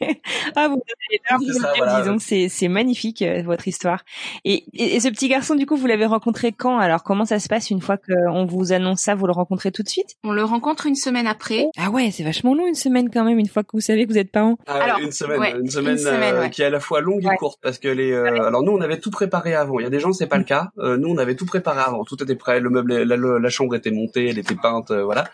[laughs] ah, vous avez disons, c'est c'est magnifique euh, votre histoire. Et, et, ce petit garçon, du coup, vous l'avez rencontré quand? Alors, comment ça se passe une fois qu'on vous annonce ça? Vous le rencontrez tout de suite? On le rencontre une semaine après. Ah ouais, c'est vachement long une semaine quand même. Une fois que vous savez que vous êtes parents. Ah, alors, une semaine, une semaine, euh, qui est à la fois longue et courte parce que les. Euh, alors nous, on avait tout préparé avant. Il y a des gens, c'est pas le cas. nous, on avait tout préparé avant. Tout était prêt. Le meuble, la, la chambre était montée, elle était peinte, voilà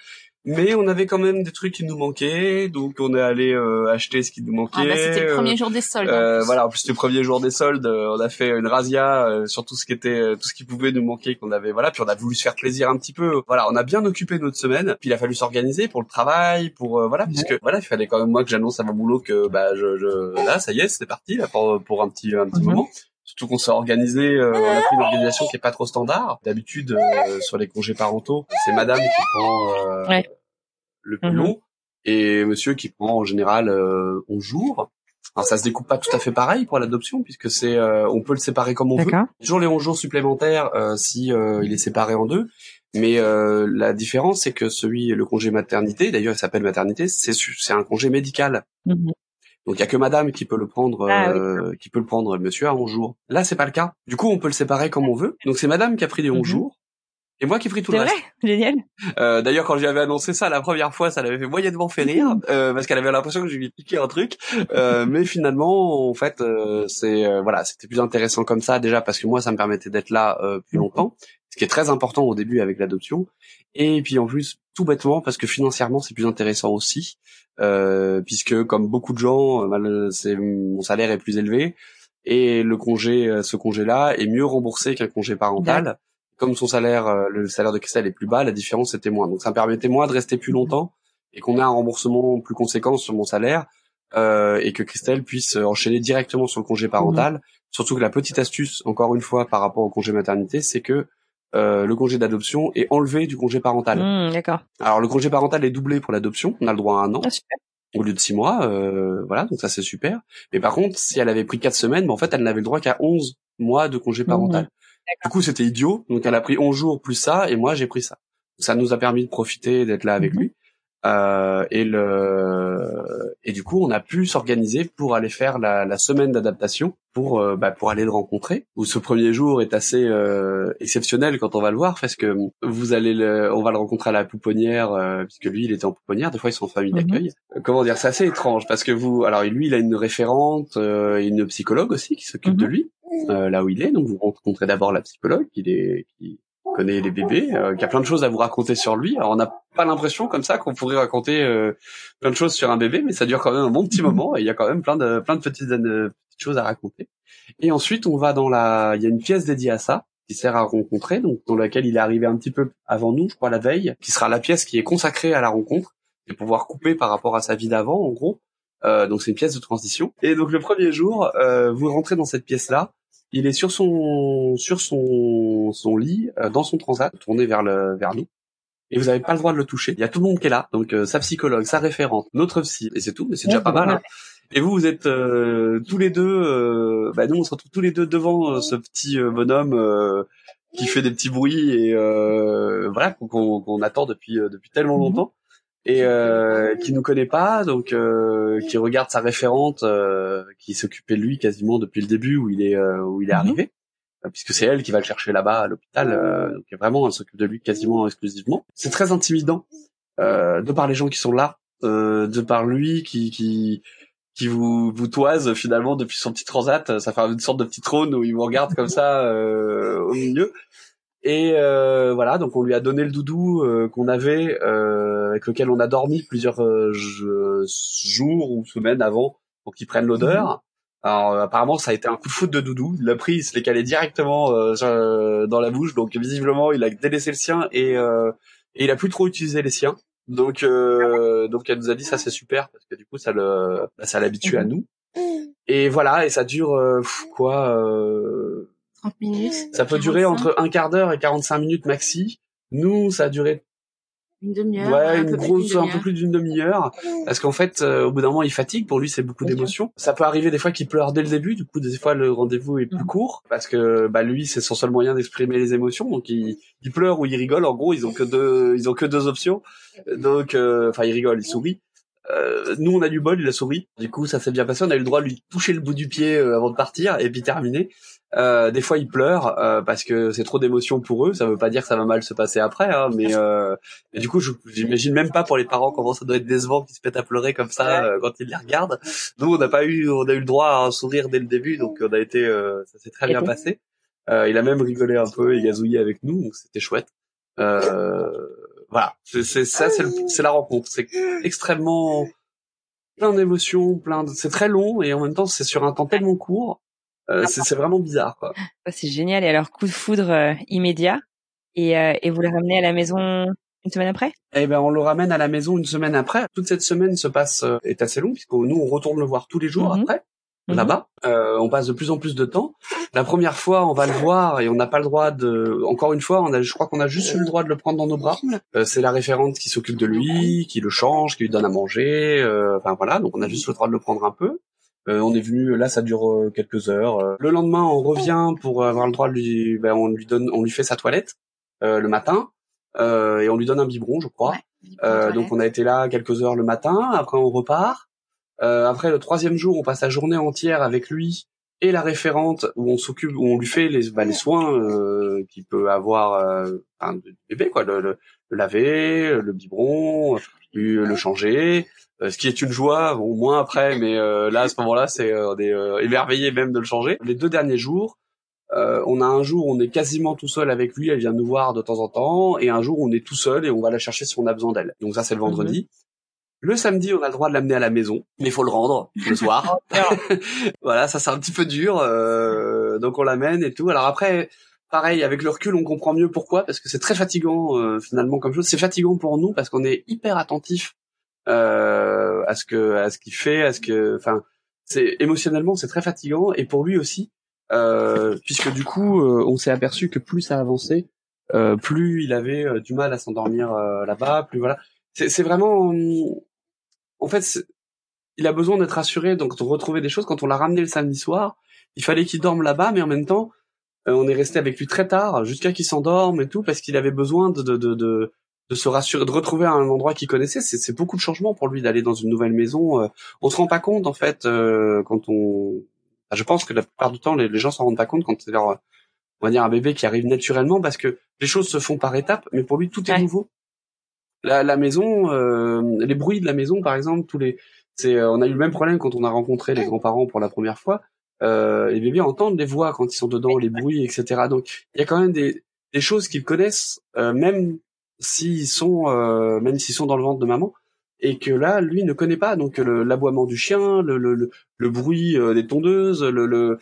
mais on avait quand même des trucs qui nous manquaient, donc on est allé euh, acheter ce qui nous manquait. Ah bah c'était le premier jour des soldes. Euh, voilà, en plus c'était le premier jour des soldes, on a fait une razzia euh, sur tout ce qui était, tout ce qui pouvait nous manquer, qu'on avait, voilà, puis on a voulu se faire plaisir un petit peu. Voilà, on a bien occupé notre semaine, puis il a fallu s'organiser pour le travail, pour voilà, puisque voilà, il fallait quand même moi que j'annonce à mon boulot que bah je, je là ça y est, c'est parti là pour pour un petit un petit mhm. moment. Surtout qu'on s'est organisé, euh, on a pris une organisation qui est pas trop standard. D'habitude, euh, sur les congés parentaux, c'est madame qui prend euh, le plus mhm. long et monsieur qui prend en général 11 jours. Alors ça se découpe pas tout à fait pareil pour l'adoption puisque c'est on peut le séparer comme on veut. Toujours les 11 jours supplémentaires si il est séparé en deux. Mais la différence c'est que celui le congé maternité, d'ailleurs il s'appelle maternité, c'est c'est un congé médical. Mhm. Donc il y a que madame qui peut le prendre ah euh, qui peut le prendre monsieur à 11 jours. Là c'est pas le cas. Du coup on peut le séparer comme on veut. Donc c'est madame qui a pris les 11 mhm. jours et moi qui ai pris tout le reste. Vrai, génial. Euh, D'ailleurs, quand j'avais annoncé ça la première fois, ça l'avait fait moyennement fait rire mhm. euh, parce qu'elle avait l'impression que je lui piqué un truc. Euh, [laughs] mais finalement, en fait, euh, c'est euh, voilà, c'était plus intéressant comme ça déjà parce que moi, ça me permettait d'être là plus mhm. longtemps, ce qui est très important au début avec l'adoption. Et puis en plus, tout bêtement, parce que financièrement, c'est plus intéressant aussi, euh, puisque comme beaucoup de gens, euh, c'est mon salaire est plus élevé et le congé, euh, ce congé-là est mieux remboursé qu'un congé parental. Comme son salaire, le salaire de Christelle est plus bas, la différence était moins. Donc ça me permettait moins de rester plus longtemps et qu'on ait un remboursement plus conséquent sur mon salaire euh, et que Christelle puisse enchaîner directement sur le congé parental. Surtout que la petite astuce, encore une fois, par rapport au congé maternité, c'est que euh, le congé d'adoption est enlevé du congé parental. Mmh, d'accord. Alors le congé parental est doublé pour l'adoption, on a le droit à un an. Ah, au lieu de six mois, euh, voilà, donc ça c'est super. Mais par contre, si elle avait pris quatre semaines, ben, en fait, elle n'avait le droit qu'à 11 mois de congé parental. Mmh. Du coup, c'était idiot. Donc elle a pris 11 jours plus ça, et moi j'ai pris ça. Ça nous a permis de profiter d'être là avec mmh. lui. Euh, et le et du coup, on a pu s'organiser pour aller faire la, la semaine d'adaptation pour euh, bah, pour aller le rencontrer. Où ce premier jour est assez euh, exceptionnel quand on va le voir parce que vous allez le, on va le rencontrer à la pouponnière euh, puisque lui il était en pouponnière. Des fois ils sont en famille Mhm. d'accueil. Comment dire, c'est assez étrange parce que vous, alors lui il a une référente, euh, et une psychologue aussi qui s'occupe de Mhm. lui euh, là où il est. Donc vous rencontrez d'abord la psychologue qui est qui connaît les bébés, euh, qui a plein de choses à vous raconter sur lui. Alors on n'a pas l'impression comme ça qu'on pourrait raconter euh, plein de choses sur un bébé, mais ça dure quand même un bon petit [laughs] moment et il y a quand même plein de plein de petites, euh, petites choses à raconter. Et ensuite on va dans la, il y a une pièce dédiée à ça qui sert à rencontrer, donc dans laquelle il est arrivé un petit peu avant nous, je crois la veille, qui sera la pièce qui est consacrée à la rencontre et pouvoir couper par rapport à sa vie d'avant en gros. Euh, donc c'est une pièce de transition. Et donc le premier jour, euh, vous rentrez dans cette pièce là. Il est sur son sur son son lit euh, dans son transat, tourné vers le vers nous. Et vous n'avez pas le droit de le toucher. Il y a tout le monde qui est là, donc euh, sa psychologue, sa référente, notre psy, et c'est tout. Mais c'est déjà pas mal. hein. Et vous, vous êtes euh, tous les deux. Euh, bah nous, on se retrouve tous les deux devant euh, ce petit euh, bonhomme euh, qui fait des petits bruits et euh, voilà qu'on qu'on attend depuis euh, depuis tellement Mhm. longtemps et euh, qui nous connaît pas, donc euh, qui regarde sa référente, euh, qui s'occupait de lui quasiment depuis le début où il est euh, où il est Mhm. arrivé, euh, puisque c'est elle qui va le chercher là-bas à l'hôpital. euh, donc vraiment, elle s'occupe de lui quasiment exclusivement. C'est très intimidant euh, de par les gens qui sont là, euh, de par lui qui qui qui vous vous toise finalement depuis son petit transat. Ça fait une sorte de petit trône où il vous regarde comme ça euh, au milieu. Et euh, voilà, donc on lui a donné le doudou euh, qu'on avait, euh, avec lequel on a dormi plusieurs euh, je- jours ou semaines avant pour qu'il prenne l'odeur. Alors euh, apparemment ça a été un coup de foot de doudou. Il l'a pris, il se l'est calé directement euh, dans la bouche. Donc visiblement il a délaissé le sien et, euh, et il a plus trop utilisé les siens. Donc euh, donc elle nous a dit ça c'est super parce que du coup ça le bah, ça l'habitue à nous. Et voilà et ça dure euh, pff, quoi. Euh, 30 minutes. ça peut durer 45, entre un quart d'heure et 45 minutes maxi. Nous, ça a duré une demi-heure. ouais, un une grosse, un peu plus d'une demi-heure, parce qu'en fait, euh, au bout d'un moment, il fatigue. Pour lui, c'est beaucoup d'émotions. Ça peut arriver des fois qu'il pleure dès le début. Du coup, des fois, le rendez-vous est plus court, parce que bah lui, c'est son seul moyen d'exprimer les émotions. Donc, il, il pleure ou il rigole. En gros, ils ont que deux, ils ont que deux options. Donc, euh, enfin, il rigole, il sourit. Euh, nous, on a du bol, il a souri. Du coup, ça s'est bien passé. On a eu le droit de lui toucher le bout du pied euh, avant de partir, et puis terminer. Euh, des fois, ils pleurent euh, parce que c'est trop d'émotions pour eux. Ça veut pas dire que ça va mal se passer après, hein, mais euh, et du coup, j'imagine même pas pour les parents comment ça doit être décevant qu'ils se mettent à pleurer comme ça euh, quand ils les regardent. Nous, on n'a pas eu, on a eu le droit à un sourire dès le début, donc on a été, euh, ça s'est très bien passé. Euh, il a même rigolé un peu et gazouillé avec nous, donc c'était chouette. Euh, voilà, c'est c'est- ça, c'est le- c'est la rencontre. C'est extrêmement plein d'émotions, plein de... c'est très long et en même temps c'est sur un temps tellement court. Euh, c'est c'est vraiment bizarre quoi. Ça, c'est génial. Et alors, coup de foudre euh, immédiat. Et, euh, et vous le ramenez à la maison une semaine après? Eh ben on le ramène à la maison une semaine après. Toute cette semaine se passe euh, est assez longue puisque nous on retourne le voir tous les jours Mhm. après Mhm. là-bas. Euh, on passe de plus en plus de temps. La première fois on va le voir et on n'a pas le droit de. Encore une fois on a je crois qu'on a juste eu le droit de le prendre dans nos bras. Euh, c'est la référente qui s'occupe de lui, qui le change, qui lui donne à manger. euh, Enfin voilà donc on a juste le droit de le prendre un peu. Euh, on est venu là ça dure euh, quelques heures. Euh, Le lendemain on revient pour avoir le droit de lui ben, on lui donne on lui fait sa toilette euh, le matin. Euh, et on lui donne un biberon, je crois. Ouais, Euh, donc on a été là quelques heures le matin, après on repart. Euh, après le troisième jour, on passe la journée entière avec lui et la référente où on s'occupe, où on lui fait les, bah, les soins euh, qu'il peut avoir euh, du bébé, quoi, le, le, le laver, le biberon, lui, le changer. Euh, ce qui est une joie, bon, moins après, mais euh, là à ce moment-là, c'est euh, on est euh, émerveillé même de le changer. Les deux derniers jours, euh, on a un jour où on est quasiment tout seul avec lui, elle vient nous voir de temps en temps, et un jour où on est tout seul et on va la chercher si on a besoin d'elle. Donc ça c'est le vendredi. Le samedi, on a le droit de l'amener à la maison, mais il faut le rendre le [laughs] soir. [laughs] voilà, ça c'est un petit peu dur, euh, donc on l'amène et tout. Alors après, pareil, avec le recul, on comprend mieux pourquoi, parce que c'est très fatigant euh, finalement comme chose. C'est fatigant pour nous parce qu'on est hyper attentif euh, à ce que à ce qu'il fait, à ce que, enfin, c'est émotionnellement c'est très fatigant et pour lui aussi, euh, puisque du coup, euh, on s'est aperçu que plus ça avançait, euh, plus il avait du mal à s'endormir euh, là-bas, plus voilà. C'est c'est vraiment, hum, en fait, il a besoin d'être assuré, donc de retrouver des choses. Quand on l'a ramené le samedi soir, il fallait qu'il dorme là-bas, mais en même temps, euh, on est resté avec lui très tard, jusqu'à qu'il s'endorme et tout, parce qu'il avait besoin de, de, de, de, se rassurer, de retrouver un endroit qu'il connaissait. C'est beaucoup de changements pour lui d'aller dans une nouvelle maison. Euh, on se rend pas compte en fait euh, quand on. je pense que la plupart du temps, les, les gens s'en rendent pas compte quand c'est leur, on va dire un bébé qui arrive naturellement parce que les choses se font par étapes. Mais pour lui, tout est nouveau. La, la maison, euh, les bruits de la maison, par exemple, tous les, c'est, on a eu le même problème quand on a rencontré les grands-parents pour la première fois. Euh, les bébés entendent les voix quand ils sont dedans, les bruits, etc. Donc il y a quand même des, des choses qu'ils connaissent, euh, même s'ils sont euh, même s'ils sont dans le ventre de maman et que là lui ne connaît pas donc l'aboiement du chien le, le, le, bruit euh, des tondeuses le, le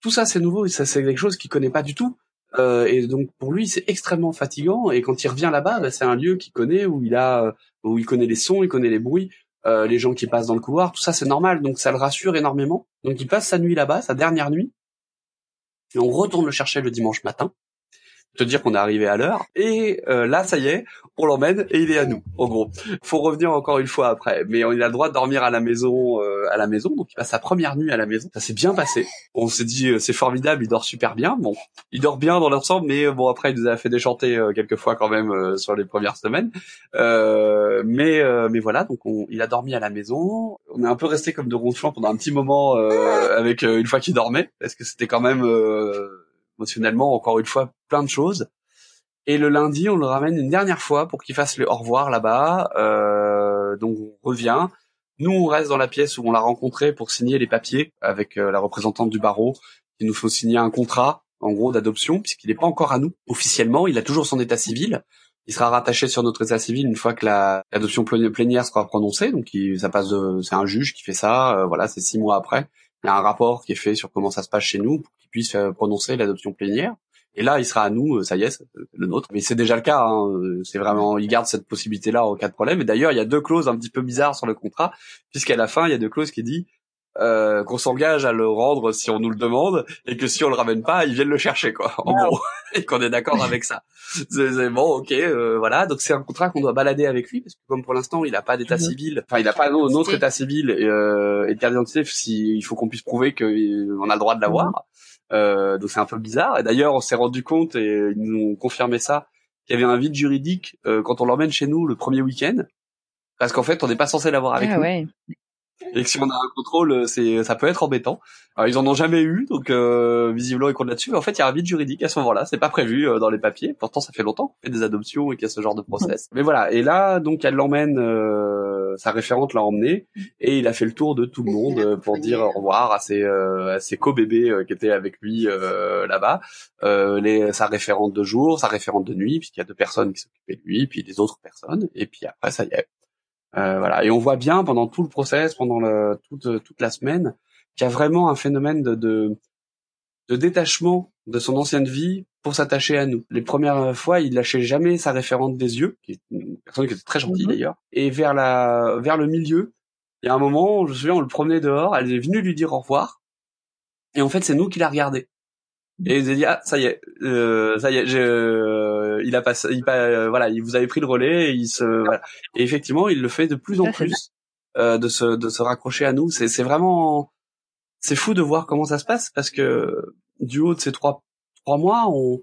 tout ça c'est nouveau ça c'est quelque chose qu'il connaît pas du tout euh, et donc pour lui c'est extrêmement fatigant. Et quand il revient là-bas bah, c'est un lieu qu'il connaît où il a où il connaît les sons il connaît les bruits euh, les gens qui passent dans le couloir. Tout ça c'est normal. Donc ça le rassure énormément. Donc il passe sa nuit là-bas sa dernière nuit. Et on retourne le chercher le dimanche matin te dire qu'on est arrivé à l'heure. Et euh, là, ça y est, on l'emmène et il est à nous. En gros, faut revenir encore une fois après, mais on a le droit de dormir à la maison, euh, à la maison. Donc il passe sa première nuit à la maison. Ça s'est bien passé. On s'est dit euh, c'est formidable, il dort super bien. Bon, il dort bien dans l'ensemble, mais bon après il nous a fait déchanter quelques fois quand même sur les premières semaines. mais mais voilà, donc on, il a dormi à la maison. On est un peu resté comme de ronflant pendant un petit moment avec une fois qu'il dormait, parce que c'était quand même émotionnellement, encore une fois, plein de choses. Et le lundi, on le ramène une dernière fois pour qu'il fasse le au revoir là-bas. Euh, donc on revient. Nous, on reste dans la pièce où on l'a rencontré pour signer les papiers avec euh, la représentante du barreau qui nous faut signer un contrat, en gros, d'adoption, puisqu'il n'est pas encore à nous officiellement. Il a toujours son état civil. Il sera rattaché sur notre état civil une fois que l'adoption plénière sera prononcée. Donc, ça passe c'est un juge qui fait ça. Euh, voilà, c'est six mois après. Il y a un rapport qui est fait sur comment ça se passe chez nous puisse euh, prononcer l'adoption plénière. Et là, il sera à nous, euh, ça y est, le nôtre. Mais c'est déjà le cas. Hein. C'est vraiment, il garde cette possibilité-là en cas de problème. Et d'ailleurs, il y a deux clauses un petit peu bizarres sur le contrat, puisqu'à la fin, il y a deux clauses qui dit euh, qu'on s'engage à le rendre si on nous le demande et que si on le ramène pas, ils viennent le chercher quoi. En gros, [laughs] et qu'on est d'accord avec ça. C'est bon, ok, euh, voilà. Donc c'est un contrat qu'on doit balader avec lui parce que comme pour l'instant il n'a pas d'état mhm. civil, enfin il n'a pas notre état civil et, euh, et de carte d'identité, si, il faut qu'on puisse prouver qu'on a le droit de l'avoir. Mhm. Euh, donc c'est un peu bizarre. Et d'ailleurs, on s'est rendu compte et ils nous ont confirmé ça qu'il y avait un vide juridique euh, quand on l'emmène chez nous le premier week-end, parce qu'en fait, on n'est pas censé l'avoir avec ah, nous. Ouais. Et que si on a un contrôle, c'est ça peut être embêtant. Alors, ils en ont jamais eu, donc euh, visiblement ils comptent là-dessus. Mais en fait, il y a un vide juridique à ce moment-là. C'est pas prévu euh, dans les papiers. Pourtant, ça fait longtemps qu'on fait des adoptions et qu'il y a ce genre de process. Mais voilà. Et là, donc, elle l'emmène. Euh, sa référente l'a emmené et il a fait le tour de tout le monde euh, pour dire au revoir à ses à ses co-bébés qui étaient avec lui là-bas. les sa référente de jour, sa référente de nuit, puisqu'il y a deux personnes qui s'occupaient de lui, puis des autres personnes. Et puis après, ça y est. voilà. Et on voit bien pendant tout le process, pendant le, toute toute la semaine qui a vraiment un phénomène de, de, de détachement de son ancienne vie pour s'attacher à nous. Les premières fois, il lâchait jamais sa référente des yeux, qui est une personne qui était très gentille mhm. d'ailleurs. Et vers la, vers le milieu, il y a un moment, je me souviens, on le promenait dehors, elle est venue lui dire au revoir. Et en fait, c'est nous qui l'a regardé. Et il a dit ah ça y est, euh, ça y est, euh, il a passé, il, euh, voilà, il vous avez pris le relais, et il se, voilà. Et effectivement, il le fait de plus en plus euh, de se de se raccrocher à nous. C'est c'est vraiment c'est fou de voir comment ça se passe parce que du haut de ces trois trois mois, on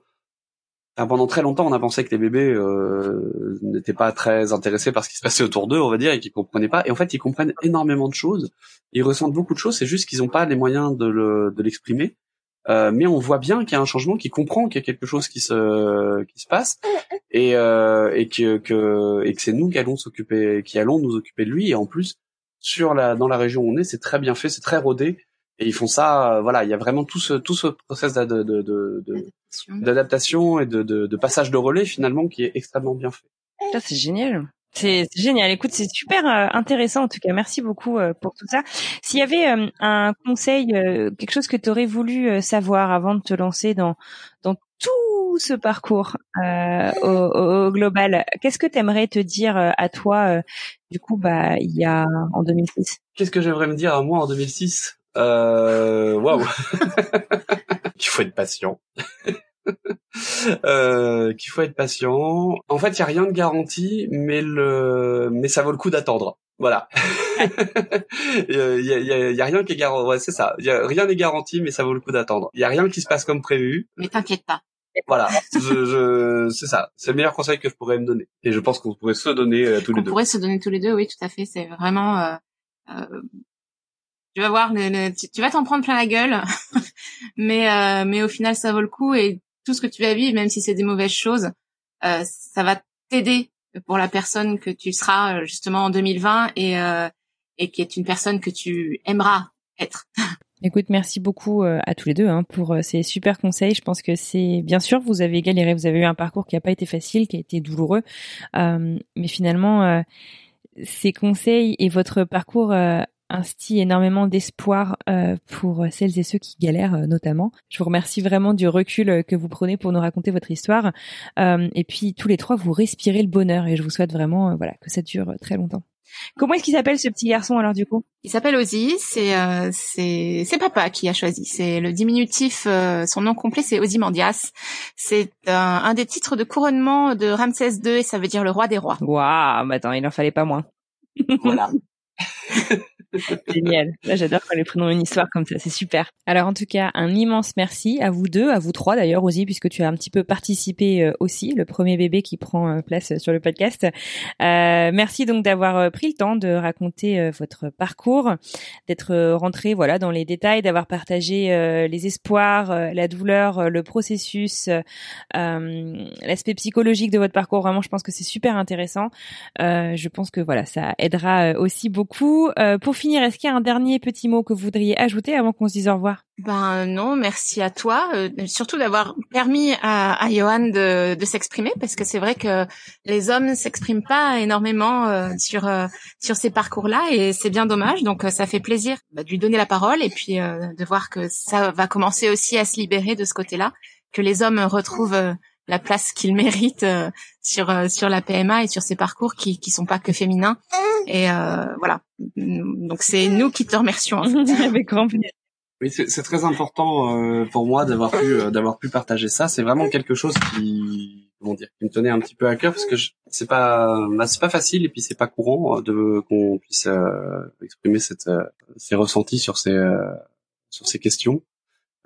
pendant très longtemps, on a pensé que les bébés euh, n'étaient pas très intéressés par ce qui se passait autour d'eux, on va dire, et qu'ils comprenaient pas. Et en fait, ils comprennent énormément de choses. Ils ressentent beaucoup de choses. C'est juste qu'ils n'ont pas les moyens de l'exprimer. Euh, mais on voit bien qu'il y a un changement, qu'il comprend qu'il y a quelque chose qui se qui se passe, et euh, et que, que et que c'est nous qui allons s'occuper, qui allons nous occuper de lui. Et en plus, sur la dans la région où on est, c'est très bien fait, c'est très rodé. Et ils font ça, euh, voilà, il y a vraiment tout ce tout ce process d'adaptation et de, de, passage de relais finalement qui est extrêmement bien fait. Ça c'est génial. C'est génial. Écoute, c'est super euh, intéressant en tout cas. Merci beaucoup euh, pour tout ça. S'il y avait un conseil, quelque chose que tu aurais voulu savoir avant de te lancer dans dans tout ce parcours au, au, global, qu'est-ce que tu aimerais te dire à toi du coup bah il y a en 2006 Qu'est-ce que j'aimerais me dire à moi en 2006 euh, waouh. [laughs] [laughs] Qu'il faut être patient. [laughs] euh, qu'il faut être patient. En fait, il y a rien de garanti, mais le, mais ça vaut le coup d'attendre. Voilà. [laughs] Il y, a, y, a, rien qui est garanti. Ouais, c'est ça. Y a, rien n'est garanti, mais ça vaut le coup d'attendre. Il y a rien qui se passe comme prévu. Mais t'inquiète pas. Voilà, je, je c'est ça. C'est le meilleur conseil que je pourrais me donner. Et je pense qu'on pourrait se donner euh, tous les On deux. pourrait se donner tous les deux, oui, tout à fait. C'est vraiment. Euh, euh, tu vas voir, le- le- tu, tu vas t'en prendre plein la gueule, [laughs] mais euh, mais au final, ça vaut le coup. Et tout ce que tu vas vivre, même si c'est des mauvaises choses, euh, ça va t'aider pour la personne que tu seras euh, justement en 2020 et euh, et qui est une personne que tu aimeras être. [laughs] Écoute, merci beaucoup à tous les deux hein, pour ces super conseils. Je pense que c'est bien sûr vous avez galéré, vous avez eu un parcours qui n'a pas été facile, qui a été douloureux, mais finalement ces conseils et votre parcours instillent énormément d'espoir euh, pour celles et ceux qui galèrent euh, notamment. Je vous remercie vraiment du recul euh, que vous prenez pour nous raconter votre histoire. Euh, et puis tous les trois, vous respirez le bonheur et je vous souhaite vraiment euh, voilà que ça dure très longtemps. Comment est-ce qu'il s'appelle ce petit garçon alors du coup? Il s'appelle Ozzy, c'est euh, c'est c'est papa qui a choisi. C'est le diminutif, euh, son nom complet c'est Ozymandias. C'est un, un des titres de couronnement de Ramsès II et ça veut dire le roi des rois. Waouh, bah attends, il en fallait pas moins. Voilà. [laughs] Génial. J'adore quand les prénoms ont une histoire comme ça. C'est super. Alors, en tout cas, un immense merci à vous deux, à vous trois d'ailleurs, aussi, puisque tu as un petit peu participé euh, aussi, le premier bébé qui prend euh, place sur le podcast. Euh, merci donc d'avoir euh, pris le temps de raconter euh, votre parcours, d'être euh, rentré voilà dans les détails, d'avoir partagé euh, les espoirs, euh, la douleur, euh, le processus, euh, euh, l'aspect psychologique de votre parcours. Vraiment, je pense que c'est super intéressant. Euh, je pense que voilà, ça aidera euh, aussi beaucoup. Euh, pour finir, est-ce qu'il y a un dernier petit mot que vous voudriez ajouter avant qu'on se dise au revoir? Ben non, merci à toi, euh, surtout d'avoir permis à, à Johan de, de s'exprimer parce que c'est vrai que les hommes s'expriment pas énormément euh, sur euh, sur ces parcours-là et c'est bien dommage. Donc euh, ça fait plaisir bah, de lui donner la parole et puis euh, de voir que ça va commencer aussi à se libérer de ce côté-là, que les hommes retrouvent euh, la place qu'ils [laughs] méritent euh, sur euh, sur la PMA et sur ces parcours qui qui sont pas que féminins. Et euh, voilà. Donc c'est nous qui te remercions. en fait. [laughs] Avec grand plaisir. Oui, c'est c'est très important euh, pour moi d'avoir pu euh, d'avoir pu partager ça. C'est vraiment quelque chose qui comment dire qui me tenait un petit peu à cœur parce que je- c'est pas bah, c'est pas facile et puis c'est pas courant de qu'on puisse euh, exprimer cette euh, ses ressentis sur ces euh, sur ces questions.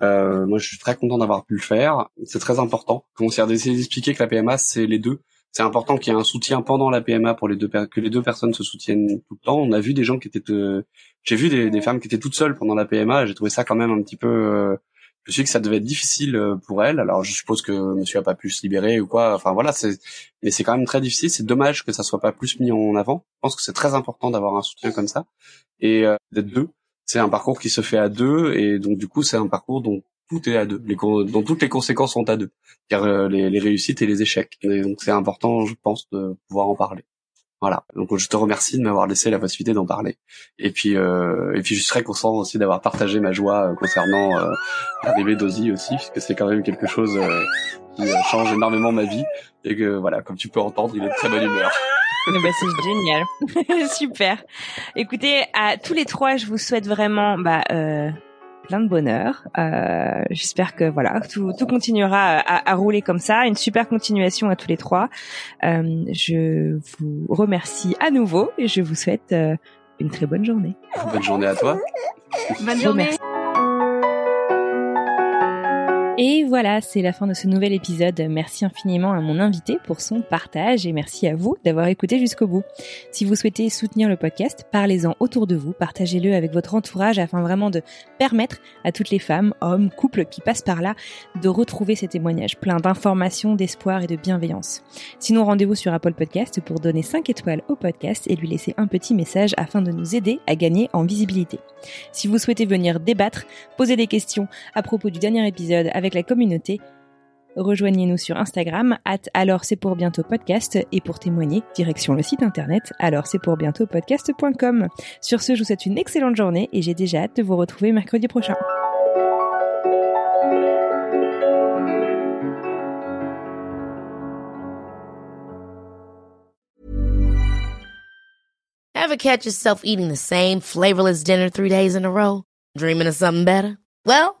Euh, moi, je suis très content d'avoir pu le faire. C'est très important. On s'est d'essayer d'expliquer que la PMA c'est les deux. C'est important qu'il y ait un soutien pendant la PMA pour les deux que les deux personnes se soutiennent tout le temps. On a vu des gens qui étaient euh, j'ai vu des, des femmes qui étaient toutes seules pendant la PMA j'ai trouvé ça quand même un petit peu euh, je suis que ça devait être difficile euh, pour elle alors je suppose que monsieur a pas pu se libérer ou quoi enfin voilà mais c'est quand même très difficile c'est dommage que ça soit pas plus mis en avant je pense que c'est très important d'avoir un soutien comme ça et euh, d'être deux c'est un parcours qui se fait à deux et donc du coup c'est un parcours dont tout est à deux. Les dont toutes les conséquences sont à deux. Car euh, les, réussites et les échecs. Donc c'est important je pense de pouvoir en parler voilà. Donc je te remercie de m'avoir laissé la possibilité d'en parler. Et puis euh, et puis je serais content aussi d'avoir partagé ma joie euh, concernant euh, l'arrivée d'Ozzy aussi, puisque c'est quand même quelque chose euh, qui euh, change énormément ma vie. Et que voilà, comme tu peux entendre, il est de très bonne humeur. Ben, c'est génial. [laughs] Super. Écoutez, à tous les trois, je vous souhaite vraiment bah, euh, plein de bonheur. Euh, J'espère que voilà, tout, tout continuera à, à rouler comme ça. Une super continuation à tous les trois. Euh, je vous remercie à nouveau et je vous souhaite euh, une très bonne journée. Bonne journée à toi. Bonne journée. Et voilà, c'est la fin de ce nouvel épisode. Merci infiniment à mon invité pour son partage et merci à vous d'avoir écouté jusqu'au bout. Si vous souhaitez soutenir le podcast, parlez-en autour de vous, partagez-le avec votre entourage afin vraiment de permettre à toutes les femmes, hommes, couples qui passent par là de retrouver ces témoignages pleins d'informations, d'espoir et de bienveillance. Sinon, rendez-vous sur Apple Podcast pour donner 5 étoiles au podcast et lui laisser un petit message afin de nous aider à gagner en visibilité. Si vous souhaitez venir débattre, poser des questions à propos du dernier épisode avec la communauté, rejoignez-nous sur Instagram, at alors c'est pour bientôt podcast, et pour témoigner, direction le site internet alors c'est pour bientôt podcast.com. Sur ce, je vous souhaite une excellente journée et j'ai déjà hâte de vous retrouver mercredi prochain. Catch yourself eating the same flavorless dinner three days in a row? Dreaming of something better? Well,